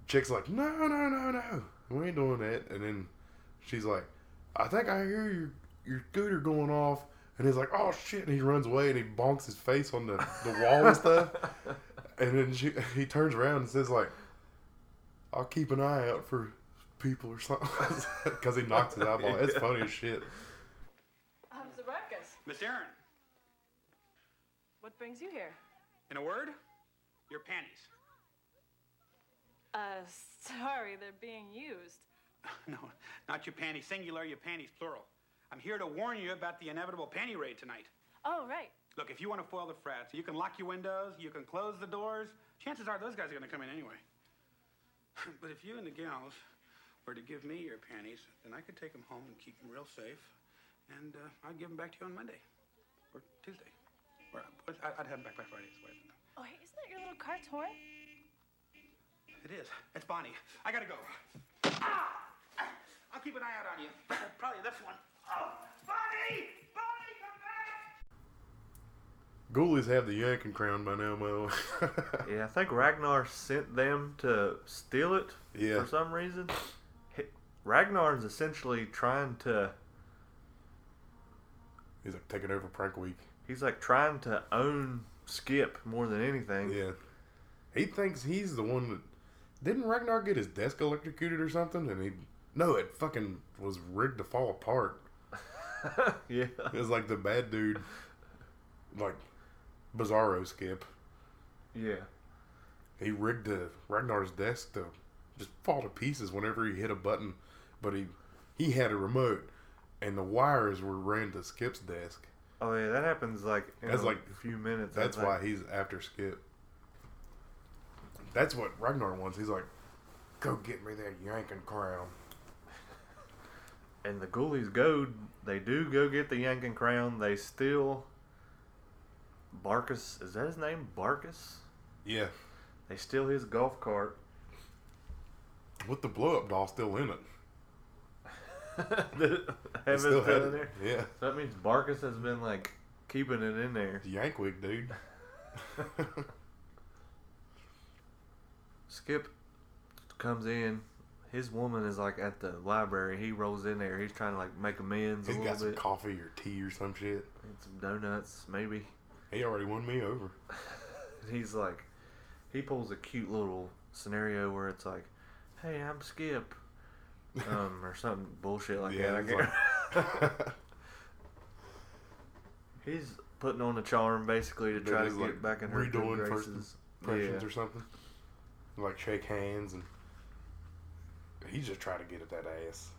chick's like, no, no, no, no, we ain't doing that. And then she's like, I think I hear your your scooter going off And he's like, "Oh shit!" And he runs away and he bonks his face on the, the wall and stuff. (laughs) And then she, he turns around and says like, "I'll keep an eye out for people or something," (laughs) because he knocks his eyeball. It's (laughs) funny as shit. Um, Zarekas, Miss Aaron, what brings you here? in a word, your panties. Uh, sorry, they're being used. (laughs) No, not your panties singular, your panties plural. I'm here to warn you about the inevitable panty raid tonight. Oh, right. Look, if you want to foil the frats, you can lock your windows, you can close the doors. Chances are those guys are going to come in anyway. (laughs) but if you and the gals were to give me your panties, then I could take them home and keep them real safe, and uh, I'd give them back to you on Monday or Tuesday. Or I'd have them back by Friday. Way. Oh, hey, isn't that your little car torn? It is. It's Bonnie. I gotta go. Ah! I'll keep an eye out on you. (coughs) Probably this one. Oh, Bonnie! Bonnie, come back! Ghoulies have the yanking crown by now, Moe. (laughs) Yeah, I think Ragnar sent them to steal it Yeah. for some reason. Hi- Ragnar's essentially trying to. He's like taking over prank week. He's like trying to own Skip more than anything. Yeah. He thinks he's the one that didn't Ragnar get his desk electrocuted or something? And he no, it fucking was rigged to fall apart. (laughs) yeah. It was like the bad dude, like Bizarro Skip. Yeah. He rigged the Ragnar's desk to just fall to pieces whenever he hit a button, but he he had a remote, and the wires were ran to Skip's desk. Oh yeah, that happens like in That's a like- few minutes. That's think. why he's after Skip. That's what Ragnar wants. He's like, go get me that yanking crown. And the ghoulies go. They do go get the yanking crown. They steal. Barkus is that his name? Barkus. Yeah, They steal his golf cart. with the blow up doll still in it. (laughs) Did it He have still had in there? Yeah, So that means Barkus has been like keeping it in there. Yankwig, dude. (laughs) Skip comes in. His woman is like at the library. He rolls in there. He's trying to like make amends He's a got some bit. coffee or tea or some shit. and some donuts, maybe. He already won me over. (laughs) He's like, he pulls a cute little scenario where it's like, "Hey, I'm Skip," um, or something bullshit like Yeah, that. I it's (laughs) (laughs) He's putting on a charm basically to try to just, get like, back in her good redoing first graces. Impressions Yeah. or something. Like shake hands and he's just trying to get at that ass.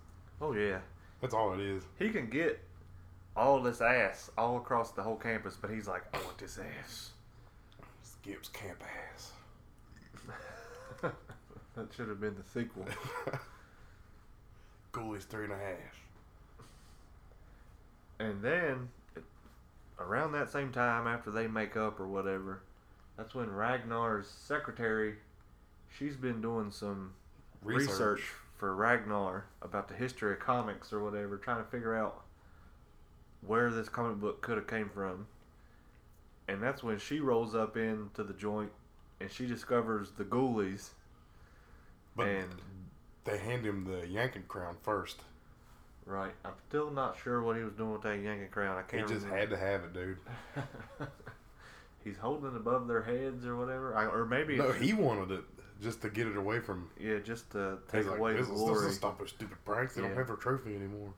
Oh yeah, That's all it is. he can get all this ass all across the whole campus, but he's like, I want this ass. Skip's camp ass. (laughs) that should have been the sequel. (laughs) Ghoulies three and a half. And then, around that same time, after they make up or whatever, that's when Ragnar's secretary, she's been doing some research. Research. for Ragnar about the history of comics or whatever, trying to figure out where this comic book could have came from. And that's when she rolls up into the joint and she discovers the ghoulies. But and they hand him the yanking crown first. right, I'm still not sure what he was doing with that yanking crown. I can't. He just remember. had to have it, dude. (laughs) He's holding it above their heads or whatever, I, or maybe No, he wanted it just to get it away from. yeah, just to take like, away this, the is, glory. this will stop those stupid pranks. They Yeah. don't have their trophy anymore.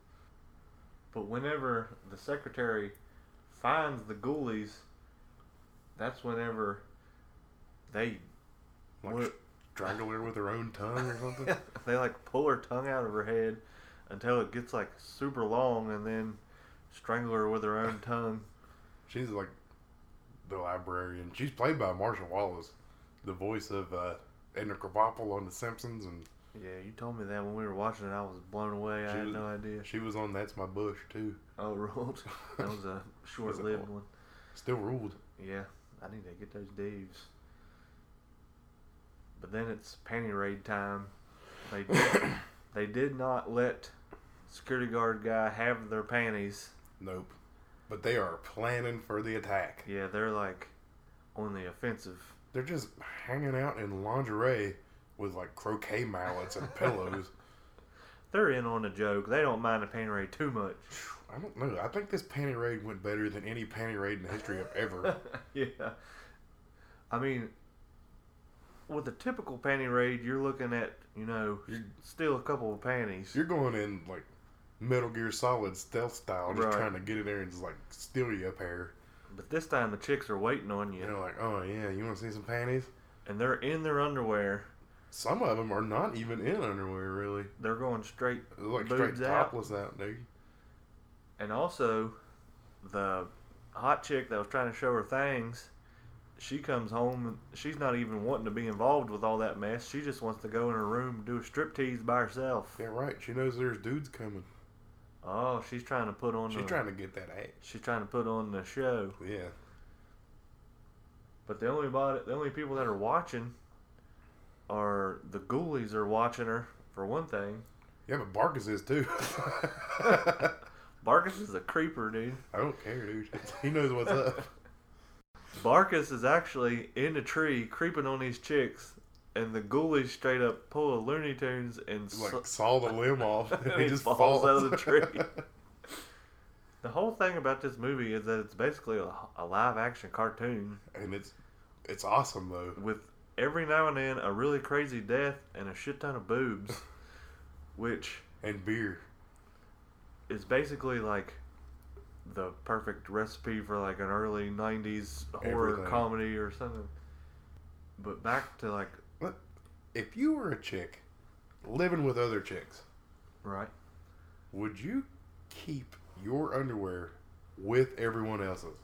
But whenever the secretary finds the ghoulies, that's whenever they Like What- strangle her with her own tongue or something. (laughs) they like pull her tongue out of her head until it gets like super long, and then strangle her with her own (laughs) tongue. She's like the librarian. She's played by Marcia Wallace, the voice of uh, Edna Krabappel on The Simpsons, and Yeah, you told me that when we were watching it. I was blown away. I had was- no idea. she was on That's My Bush too. Oh, (laughs) ruled. that was a (laughs) short-lived one. Still ruled. Yeah, I need to get those Daves. But then it's panty raid time. They (coughs) they did not let security guard guy have their panties. Nope. But they are planning for the attack. Yeah, they're like on the offensive. They're just hanging out in lingerie with like croquet mallets and pillows. (laughs) They're in on the joke. They don't mind a panty raid too much. I don't know. I think this panty raid went better than any panty raid in the history of ever. (laughs) yeah. I mean, with a typical panty raid, you're looking at, you know, You're- still a couple of panties. You're going in like Metal Gear Solid stealth style, just Right. trying to get in there and just like steal you a pair. But this time the chicks are waiting on you, They're like, oh yeah, you want to see some panties? and they're in their underwear. Some of them are not even in underwear, really. They're going straight like straight out. topless out, dude. And also, the hot chick that was trying to show her things, she comes home. and She's not even wanting to be involved with all that mess. She just wants to go in her room and do a striptease by herself. Yeah, right. She knows there's dudes coming. Oh, she's trying to put on. She's the, trying to get that ass. She's trying to put on the show. Yeah. But the only body, the only people that are watching are the ghoulies are watching her for one thing. Yeah, but Barkus is too. (laughs) Barkus is a creeper, dude. I don't care, dude. (laughs) He knows what's up. Barkus is actually in the tree creeping on these chicks, and the ghoulies straight up pull a Looney Tunes and Like saw the limb off, (laughs) and he He just falls falls, out of the tree. (laughs) the whole thing about this movie is that it's basically a, a live action cartoon and it's it's awesome though. with every now and then a really crazy death and a shit ton of boobs, (laughs) which And beer. is basically like the perfect recipe for like an early 90s horror Everything. comedy or something. But back to like, if you were a chick living with other chicks, right? would you keep your underwear with everyone else's?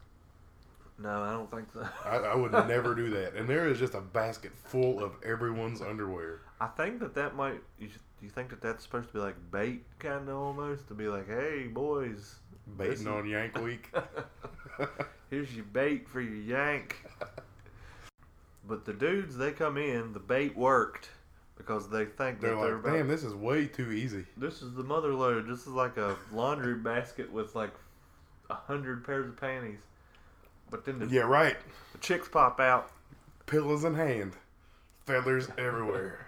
No, I don't think so. I, I would (laughs) never do that. And there is just a basket full of everyone's underwear. I think that that might. You, you think that that's supposed to be like bait, kind of almost to be like, hey boys, Baiting on Yank Week. (laughs) here's your bait for your yank. (laughs) But the dudes, they come in, the bait worked because they think They're that they're like, about. damn, this is way too easy. This is the mother load. This is like a laundry (laughs) basket with like a hundred pairs of panties. But then the, Yeah, right. the chicks pop out. Pillows in hand, feathers (laughs) everywhere.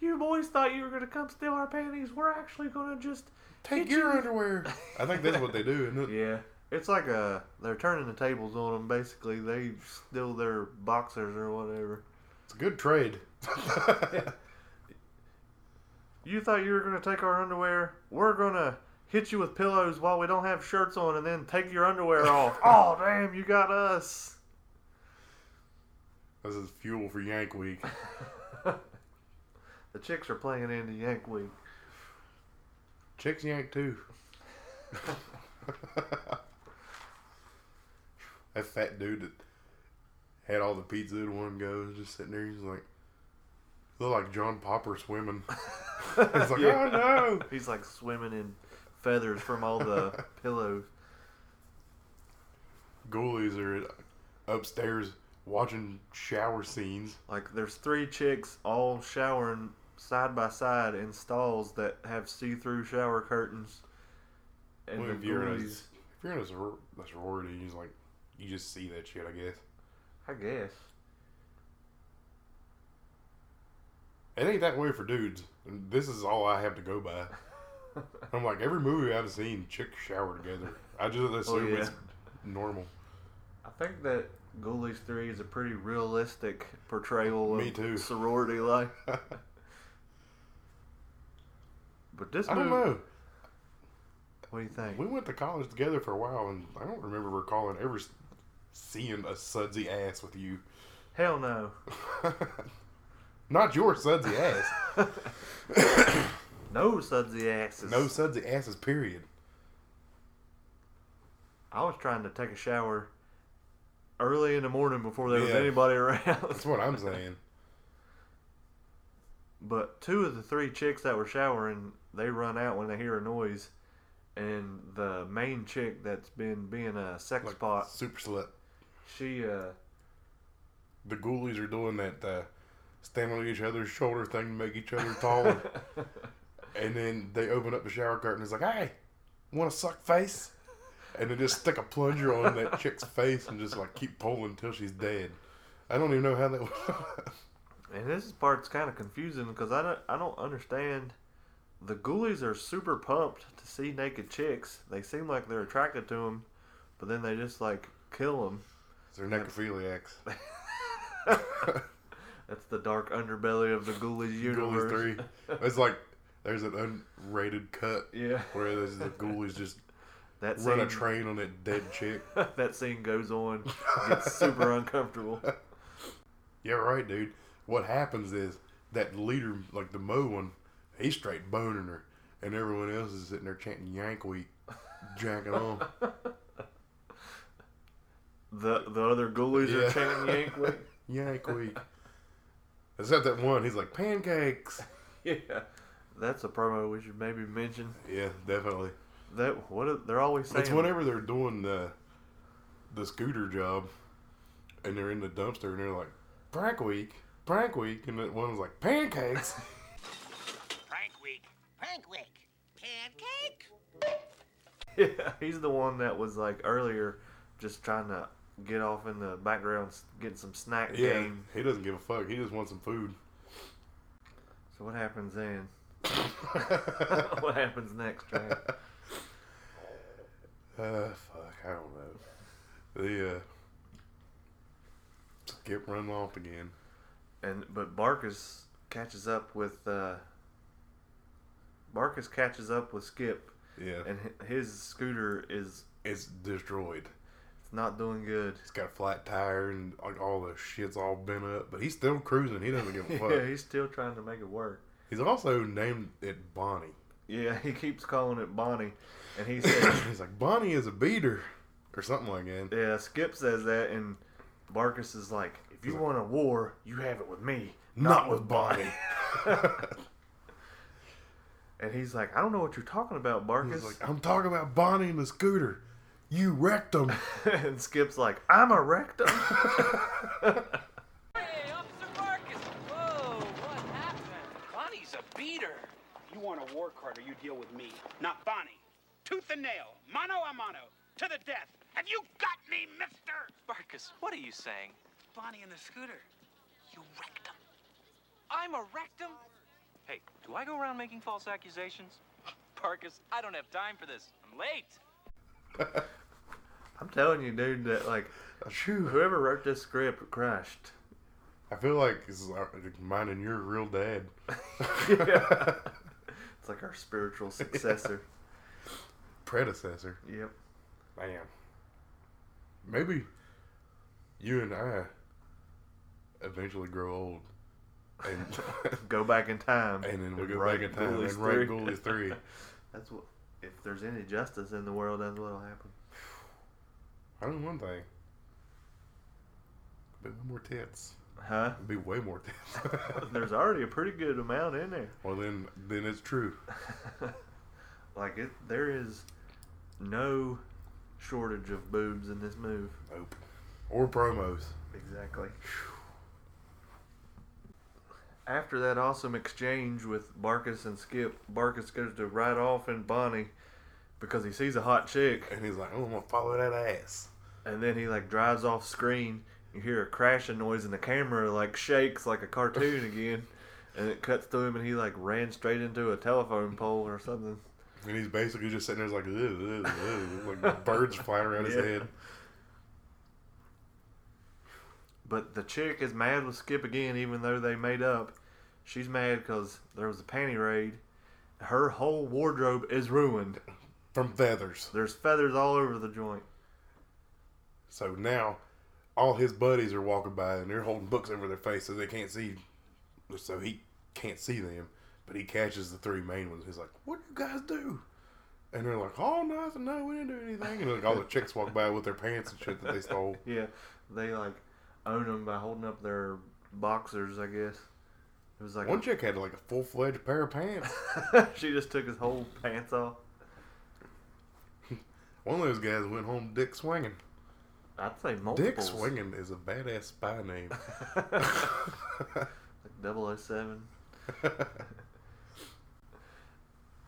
You boys thought you were gonna come steal our panties. We're actually gonna just Take your you- underwear. I think that's what they do, isn't it? (laughs) Yeah, it's like a they're turning the tables on them. Basically, they steal their boxers or whatever. It's a good trade. (laughs) You thought you were gonna take our underwear? We're gonna hit you with pillows while we don't have shirts on, and then take your underwear (laughs) off. oh damn, you got us. this is fuel for Yank Week. (laughs) The chicks are playing into Yank Week. Chicks yank too. That fat dude that had all the pizza in one go was just sitting there. He's like, look like John Popper swimming. (laughs) it's like, Yeah. oh no. He's like swimming in feathers from all the (laughs) pillows. Ghoulies are upstairs watching shower scenes. Like there's three chicks all showering side by side in stalls that have see-through shower curtains. And Well, the if you're in a, if you're in a sorority, just like you just see that shit. I guess I guess. it ain't that way for dudes. This is all I have to go by. (laughs) I'm like every movie I've seen, chicks shower together. I just oh, assume Oh, yeah. it's normal. I think that Ghoulies 3 is a pretty realistic portrayal Me of too. sorority life. (laughs) But this I don't know. what do you think? We went to college together for a while, and I don't remember recalling ever seeing a sudsy ass with you. Hell no. (laughs) Not your sudsy ass. No sudsy asses. no sudsy asses. Period. I was trying to take a shower early in the morning before there was Yeah. anybody around. That's what I'm saying. But two of the three chicks that were showering, they run out when they hear a noise. And the main chick that's been being a sex Like pot, super slut. She uh The ghoulies are doing that uh, stand on each other's shoulder thing to make each other taller. (laughs) and then they open up the shower curtain. It's like, hey, want to suck face? And then just stick a plunger on that chick's face and just like keep pulling until she's dead. I don't even know how that. Works. (laughs) And this part's kind of confusing because I don't I don't understand the ghoulies are super pumped to see naked chicks. They seem like they're attracted to them, but then they just like kill them. They're necrophiliacs. (laughs) That's the dark underbelly of the ghoulies universe. Ghoulies three. It's like there's an unrated cut Yeah, where there's the ghoulies just that run a train on that dead chick. (laughs) that scene goes on, It's super uncomfortable. (laughs) Yeah, right, dude. What happens is that leader, like the Moe one, he's straight boning her, and everyone else is sitting there chanting Yank Week, jacking on. The the other ghoulies Yeah. are chanting Yank Week. (laughs) Yank Week. Except that one, he's like pancakes. (laughs) Yeah, that's a promo we should maybe mention. Yeah, definitely. That what they're always saying. It's whenever they're doing the the scooter job, and they're in the dumpster, and they're like prank week, prank week, and that one was like pancakes. (laughs) Prank week. Prank week. Pancake? Yeah, he's the one that was like earlier, just trying to get off in the background, getting some snack yeah, game. he doesn't give a fuck. He just wants some food. So what happens then? (laughs) (laughs) what happens next, Trey? Uh, fuck, I don't know. The uh, skip run off again. And but Barkus catches up with uh, Barkus catches up with Skip, Yeah, and his scooter is it's destroyed. Not doing good. He's got a flat tire and like all the shit's all bent up, but he's still cruising. He doesn't give a (laughs) fuck. yeah, he's still trying to make it work. He's also named it Bonnie. Yeah, (laughs) he keeps calling it Bonnie, and he (coughs) says, He's like Bonnie is a beater or something like that. "Yeah." Skip says that, and Barkus is like, "If you want a war, you have it with me, Not with Bonnie. (laughs) And he's like, "I don't know what you're talking about, Barkus. He's like, I'm talking about Bonnie and the scooter. You wrecked him. (laughs) and Skip's like, "I'm a rectum." (laughs) Hey, Officer Barkus! Whoa, what happened? Bonnie's a beater. You want a war, Carter, you deal with me, not Bonnie. Tooth and nail, mano a mano, to the death. Have you got me, mister? Barkus, what are you saying? Bonnie and the scooter. You wrecked him. I'm a rectum? Hey, do I go around making false accusations? (laughs) Barkus, I don't have time for this. I'm late. I'm telling you, dude, that like whoever wrote this script crashed. I feel like this is uh, our, mine and your real dad. yeah. (laughs) (laughs) It's like our spiritual successor. Predecessor. yep. Man. Maybe you and I eventually grow old. And, (laughs) Go back in time. and then we and go back in time Ghoulies and write 3. Ghoulies 3. That's what. If there's any justice in the world, that's what'll happen. I know one thing. Be way more tits. Huh? Be way more tits. There's already a pretty good amount in there. well, then, then it's true. (laughs) Like it, there is no shortage of boobs in this move. Nope. Or promos. Exactly. After that awesome exchange with Barkus and Skip, Barkus goes to ride off in Bonnie because he sees a hot chick, And he's like, oh, I'm gonna follow that ass. and then he like drives off screen. You hear a crashing noise, and the camera like shakes like a cartoon (laughs) again, and it cuts to him, and he like ran straight into a telephone pole or something. And he's basically just sitting there like, ugh, ugh, ugh, like birds (laughs) flying around his Yeah. head. But the chick is mad with Skip again, even though they made up. She's mad because there was a panty raid. Her whole wardrobe is ruined. From feathers. There's feathers all over the joint. So now, all his buddies are walking by and they're holding books over their face so they can't see. So he can't see them. But he catches the three main ones. He's like, "What do you guys do?" And they're like, "Oh, nothing. No, we didn't do anything." And like all the chicks walk by with their pants and shit that they stole. (laughs) Yeah, they like own them by holding up their boxers, I guess. It was like One chick had like a full fledged pair of pants. (laughs) she just took his whole pants off. One of those guys went home dick swinging. I'd say multiple. Dick swinging is a badass spy name. (laughs) like 007. (laughs)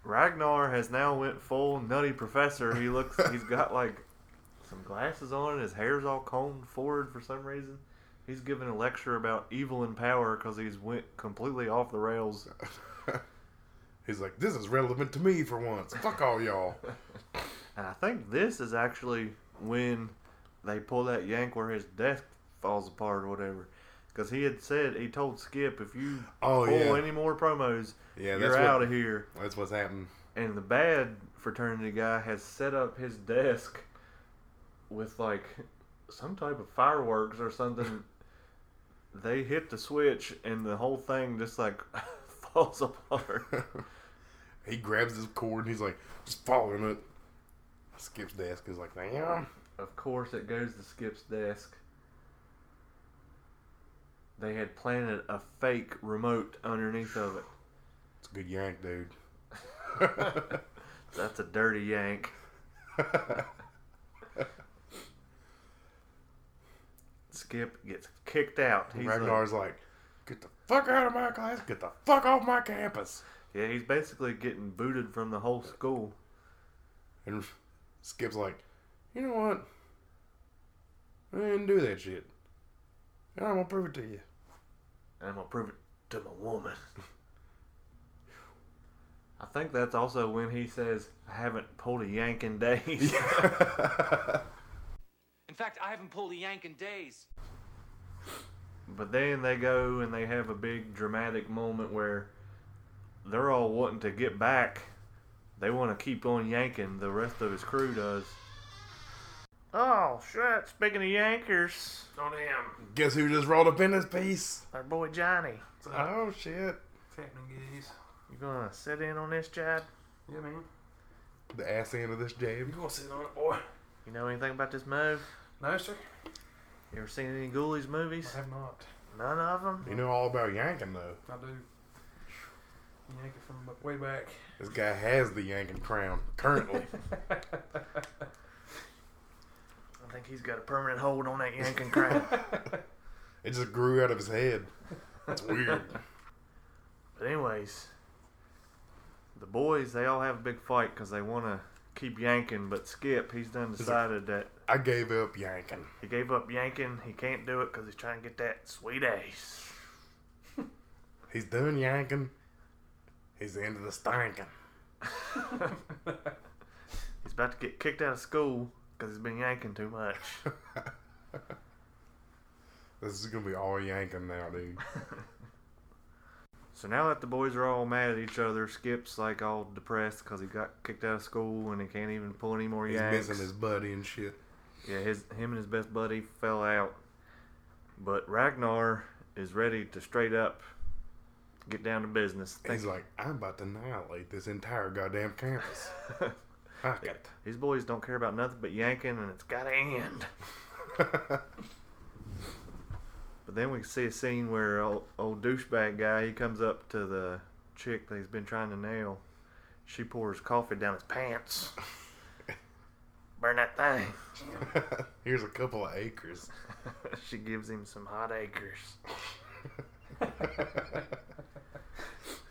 Ragnar has now went full nutty professor. He looks he's (laughs) got like some glasses on and his hair's all combed forward for some reason. He's giving a lecture about evil and power because he's went completely off the rails. He's like, this is relevant to me for once. Fuck all y'all. And I think this is actually when they pull that yank where his desk falls apart or whatever. Because he had said, he told Skip, if you Oh, pull yeah. any more promos, Yeah, you're out of here. That's what's happening. And the bad fraternity guy has set up his desk with like some type of fireworks or something. (laughs) they hit the switch and the whole thing just like (laughs) falls apart. (laughs) he grabs his cord and he's like, just following it. Skip's desk is like, damn. Of course, it goes to Skip's desk. They had planted a fake remote underneath of it. It's a good yank, dude. (laughs) That's a dirty yank. Skip gets kicked out. He's like- Ragnar's like, get the fuck out of my class, get the fuck off my campus. yeah, he's basically getting booted from the whole school. And Skip's like, you know what? I didn't do that shit. And I'm gonna prove it to you. And I'm gonna prove it to my woman. (laughs) I think that's also when he says, "I haven't pulled a yank in days." (laughs) In fact, I haven't pulled a yank in days. But then they go and they have a big dramatic moment where they're all wanting to get back. They want to keep on yanking. The rest of his crew does. Oh shit! Speaking of yankers, on him, Guess who just rolled up in this piece? our boy Johnny. Oh shit. What's happening, guys? You gonna sit in on this, Chad? Yeah, man. The ass end of this You gonna sit on it, boy? You know anything about this move? No, sir. You ever seen any Ghoulies movies? I have not. None of them. You know all about yanking though. I do. Yank from way back. This guy has the yanking crown currently. (laughs) I think he's got a permanent hold on that yanking crown. (laughs) it just grew out of his head. It's weird. But anyways, the boys they all have a big fight because they want to keep yanking. But Skip, he's done decided that I gave up yanking. he gave up yanking. He can't do it because he's trying to get that sweet ace. He's done yanking. He's into the stanking. (laughs) He's about to get kicked out of school because he's been yanking too much. (laughs) This is gonna be all yanking now, dude. (laughs) so now that the boys are all mad at each other, Skip's like all depressed because he got kicked out of school and he can't even pull any more He's yanks. missing his buddy and shit. Yeah, his him and his best buddy fell out. But Ragnar is ready to straight up get down to business. He's like, I'm about to annihilate this entire goddamn campus. (laughs) Fuck it. These boys don't care about nothing but yanking, and it's gotta end. (laughs) But then we see a scene where old, old douchebag guy he comes up to the chick that he's been trying to nail. She pours coffee down his pants. (laughs) Burn that thing. Here's a couple of acres. she gives him some hot acres.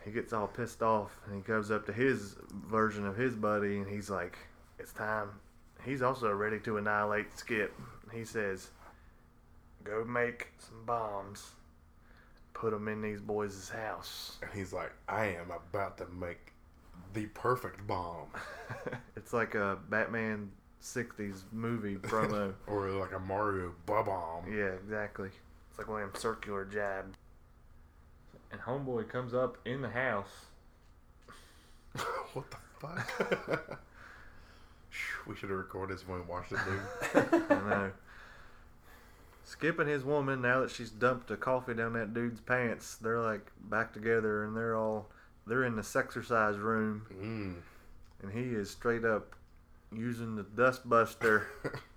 He gets all pissed off and he goes up to his version of his buddy and he's like, It's time. He's also ready to annihilate Skip. He says, Go make some bombs. Put them in these boys' house. And he's like, I am about to make the perfect bomb. (laughs) it's like a Batman 60s movie (laughs) promo. Or like a Mario bomb. Yeah, exactly. It's like one of them circular jabs. And Homeboy comes up in the house. (laughs) what the fuck? (laughs) we should have recorded this when we watched it, dude. (laughs) I know. Skip and his woman, now that she's dumped a coffee down that dude's pants, they're like back together and they're all they're in the sexercise room Mm. and he is straight up using the dust buster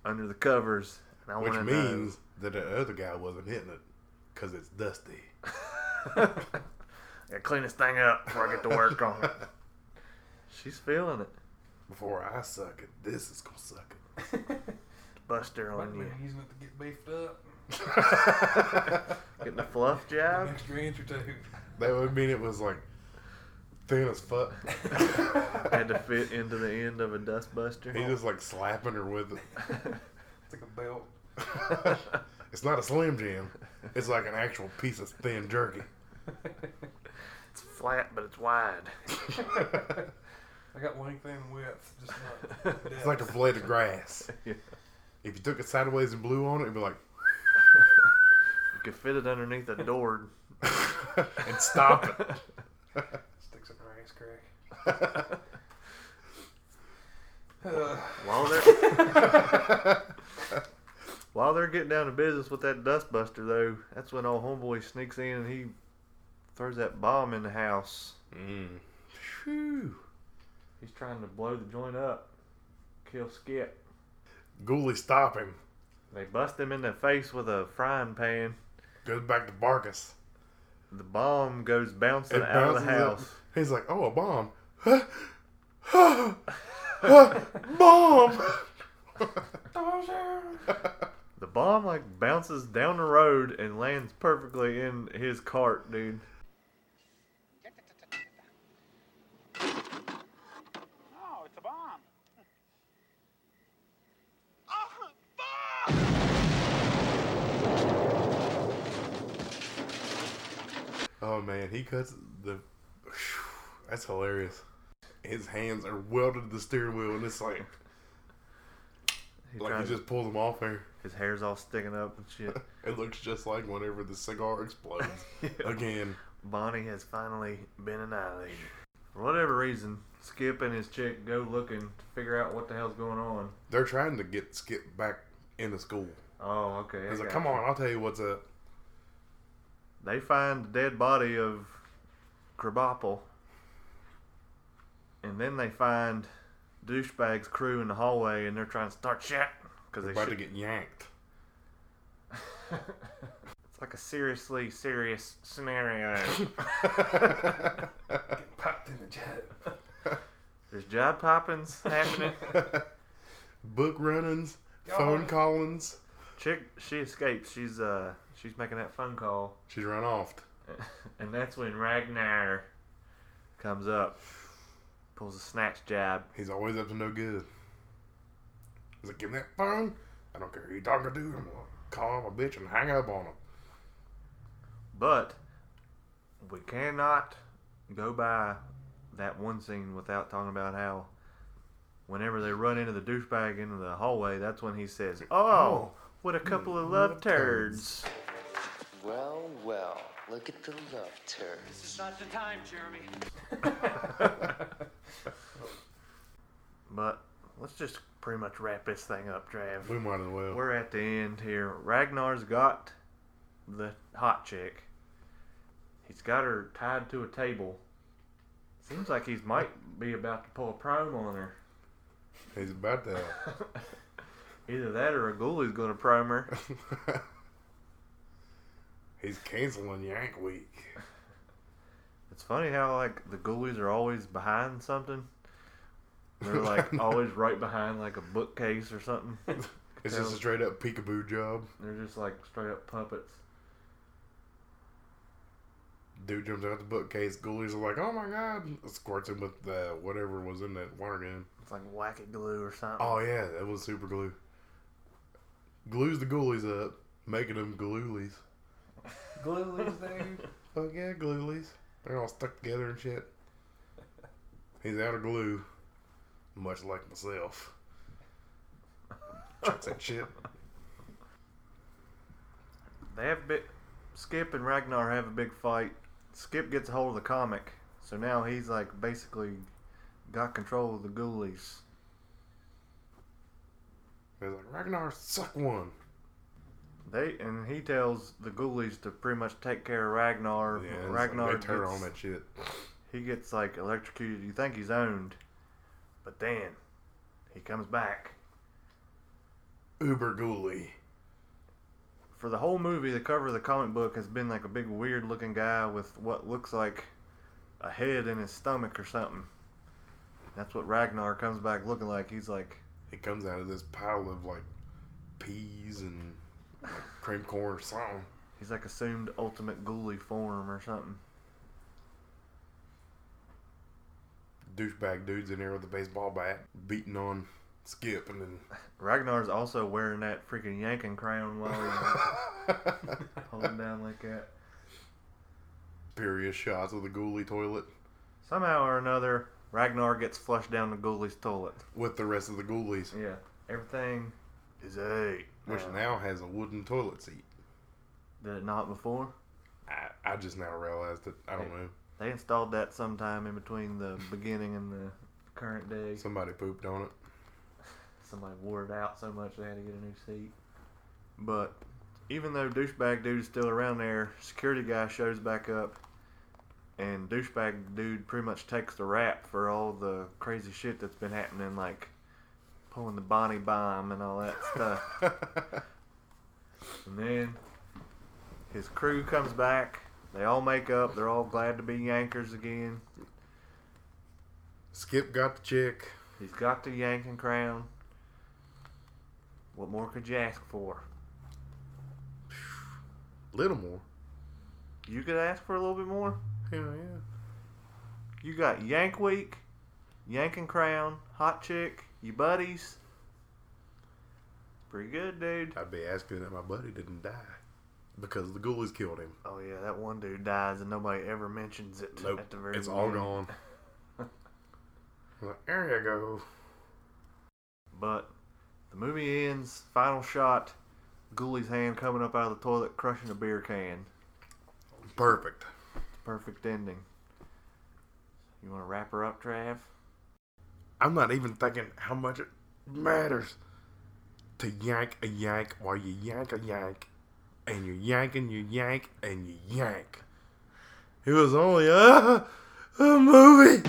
under the covers. Which means that the other guy wasn't hitting it because it's dusty. Know. (laughs) Yeah, clean this thing up before I get to work on it. She's feeling it. Before I suck it, this is gonna suck it. (laughs) Buster Might on be you. using it to get beefed up. (laughs) Getting the fluff An jab. extra inch or two. That would mean it was like thin as fuck. Had to fit into the end of a dust buster. He just like slapping her with it. It's like a belt. It's not a Slim Jim. It's like an actual piece of thin jerky. It's flat, but it's wide. (laughs) I got length and width, just not. (laughs) It's like a blade of grass. Yeah. If you took it sideways and blew on it, it'd be like, (laughs) You could fit it underneath a door. and stop it. Sticks in her ass crack. Uh, While they're while they're getting down to business with that dustbuster, though, that's when old homeboy sneaks in and he throws that bomb in the house. Mm. Phew. He's trying to blow the joint up, kill Skip. Ghoulie stop him. They bust him in the face with a frying pan. Goes back to Barkus. The bomb goes bouncing It out of the bounces up. house. He's like, oh, a bomb. (laughs) (laughs) bomb! (laughs) The bomb like bounces down the road and lands perfectly in his cart, dude. Oh, it's a bomb. (laughs) Oh, oh, man. He cuts the. (sighs) That's hilarious. His hands are welded to the steering wheel, and it's like, He like he just pulls them off there. His hair's all sticking up and shit. (laughs) It looks just like whenever the cigar explodes. (laughs) Again. Bonnie has finally been annihilated. For whatever reason, Skip and his chick go looking to figure out what the hell's going on. They're trying to get Skip back into school. Oh, okay. He's like, come you." on, I'll tell you what's up. They find the dead body of Krabappel. And then they find douchebag's crew in the hallway and they're trying to start shit. Because They're they about to get yanked. (laughs) It's like a seriously serious scenario. (laughs) Getting popped in the jet. There's job poppings happening. (laughs) Book runnings, Y'all phone callings. Chick, she escapes. She's uh, she's making that phone call, She's run off. and that's when Ragnar comes up, pulls a snatch jab. He's always up to no good. He's like, give me that phone. I don't care who you talking to. I'm gonna call him a bitch and hang up on him. But we cannot go by that one scene without talking about how whenever they run into the douchebag into the hallway, that's when he says, "Oh, oh what a couple of love love turds." Well, well, look at the love turds. This is not the time, Jeremy. (laughs) But let's just pretty much wrap this thing up, Trav. We might as well. We're at the end here. Ragnar's got the hot chick. He's got her tied to a table. Seems like he might be about to pull a prom on her. He's about to. (laughs) Either that or a ghoulie's gonna prime her. (laughs) He's canceling Yank Week. It's funny how like the ghoulies are always behind something. They're like (laughs) always right behind like a bookcase or something. (laughs) It's (laughs) just a straight up peekaboo job. They're just like straight up puppets. Dude jumps out the bookcase. Ghoulies are like, oh my god. Squirts him with the whatever was in that water gun. It's like wacky glue or something. Oh yeah, that was super glue. Glues the ghoulies up, making them glulies. Glulies, dude. Fuck yeah, glulies. They're all stuck together and shit. He's out of glue, much like myself. Chucks that shit. They have a bit. Skip and Ragnar have a big fight. Skip gets a hold of the comic, so now he's like basically got control of the ghoulies. He's like, Ragnar, suck one. They and he tells the ghoulies to pretty much take care of Ragnar. Yeah, Ragnar like they turn gets, on that shit. he gets like electrocuted. You think he's owned, but then he comes back. Uber ghoulie. For the whole movie, the cover of the comic book has been like a big weird looking guy with what looks like a head in his stomach or something. That's what Ragnar comes back looking like. He's like He comes out of this pile of like peas and like, cream corn or something. he's like assumed ultimate ghoulie form or something. Douchebag dude's in there with a baseball bat, beating on Skip, and then (laughs) Ragnar's also wearing that freaking yanking crown while he's (laughs) holding down like that. superior shots of the Ghoulie toilet Somehow or another, Ragnar gets flushed down the Ghoulies toilet. with the rest of the Ghoulies, Yeah. Everything is eight. which uh, now has a wooden toilet seat. Did it not before? I, I just now realized it. I don't know. They installed that sometime in between the (laughs) beginning and the current day. Somebody pooped on it. Somebody wore it out so much they had to get a new seat. But even though douchebag dude is still around there, security guy shows back up, and douchebag dude pretty much takes the rap for all the crazy shit that's been happening, like pulling the Bonnie bomb and all that stuff. (laughs) and then his crew comes back. They all make up. They're all glad to be Yankers again. Skip got the chick. He's got the Yanking crown. What more could you ask for? Little more. You could ask for a little bit more. Hell yeah. You got Yank Week, Yanking Crown, Hot Chick, you buddies. Pretty good, dude. I'd be asking that my buddy didn't die because the ghoulies killed him. Oh yeah, that one dude dies and nobody ever mentions it Nope, at the very it's all gone. (laughs) Like, there you go. But the movie ends. Final shot. Ghoulies hand coming up out of the toilet, crushing a beer can. Perfect. Perfect ending. You want to wrap her up, Trav? I'm not even thinking how much it matters to yank a yank while you yank a yank, and you yank and you yank, and you yank. It was only a, a movie.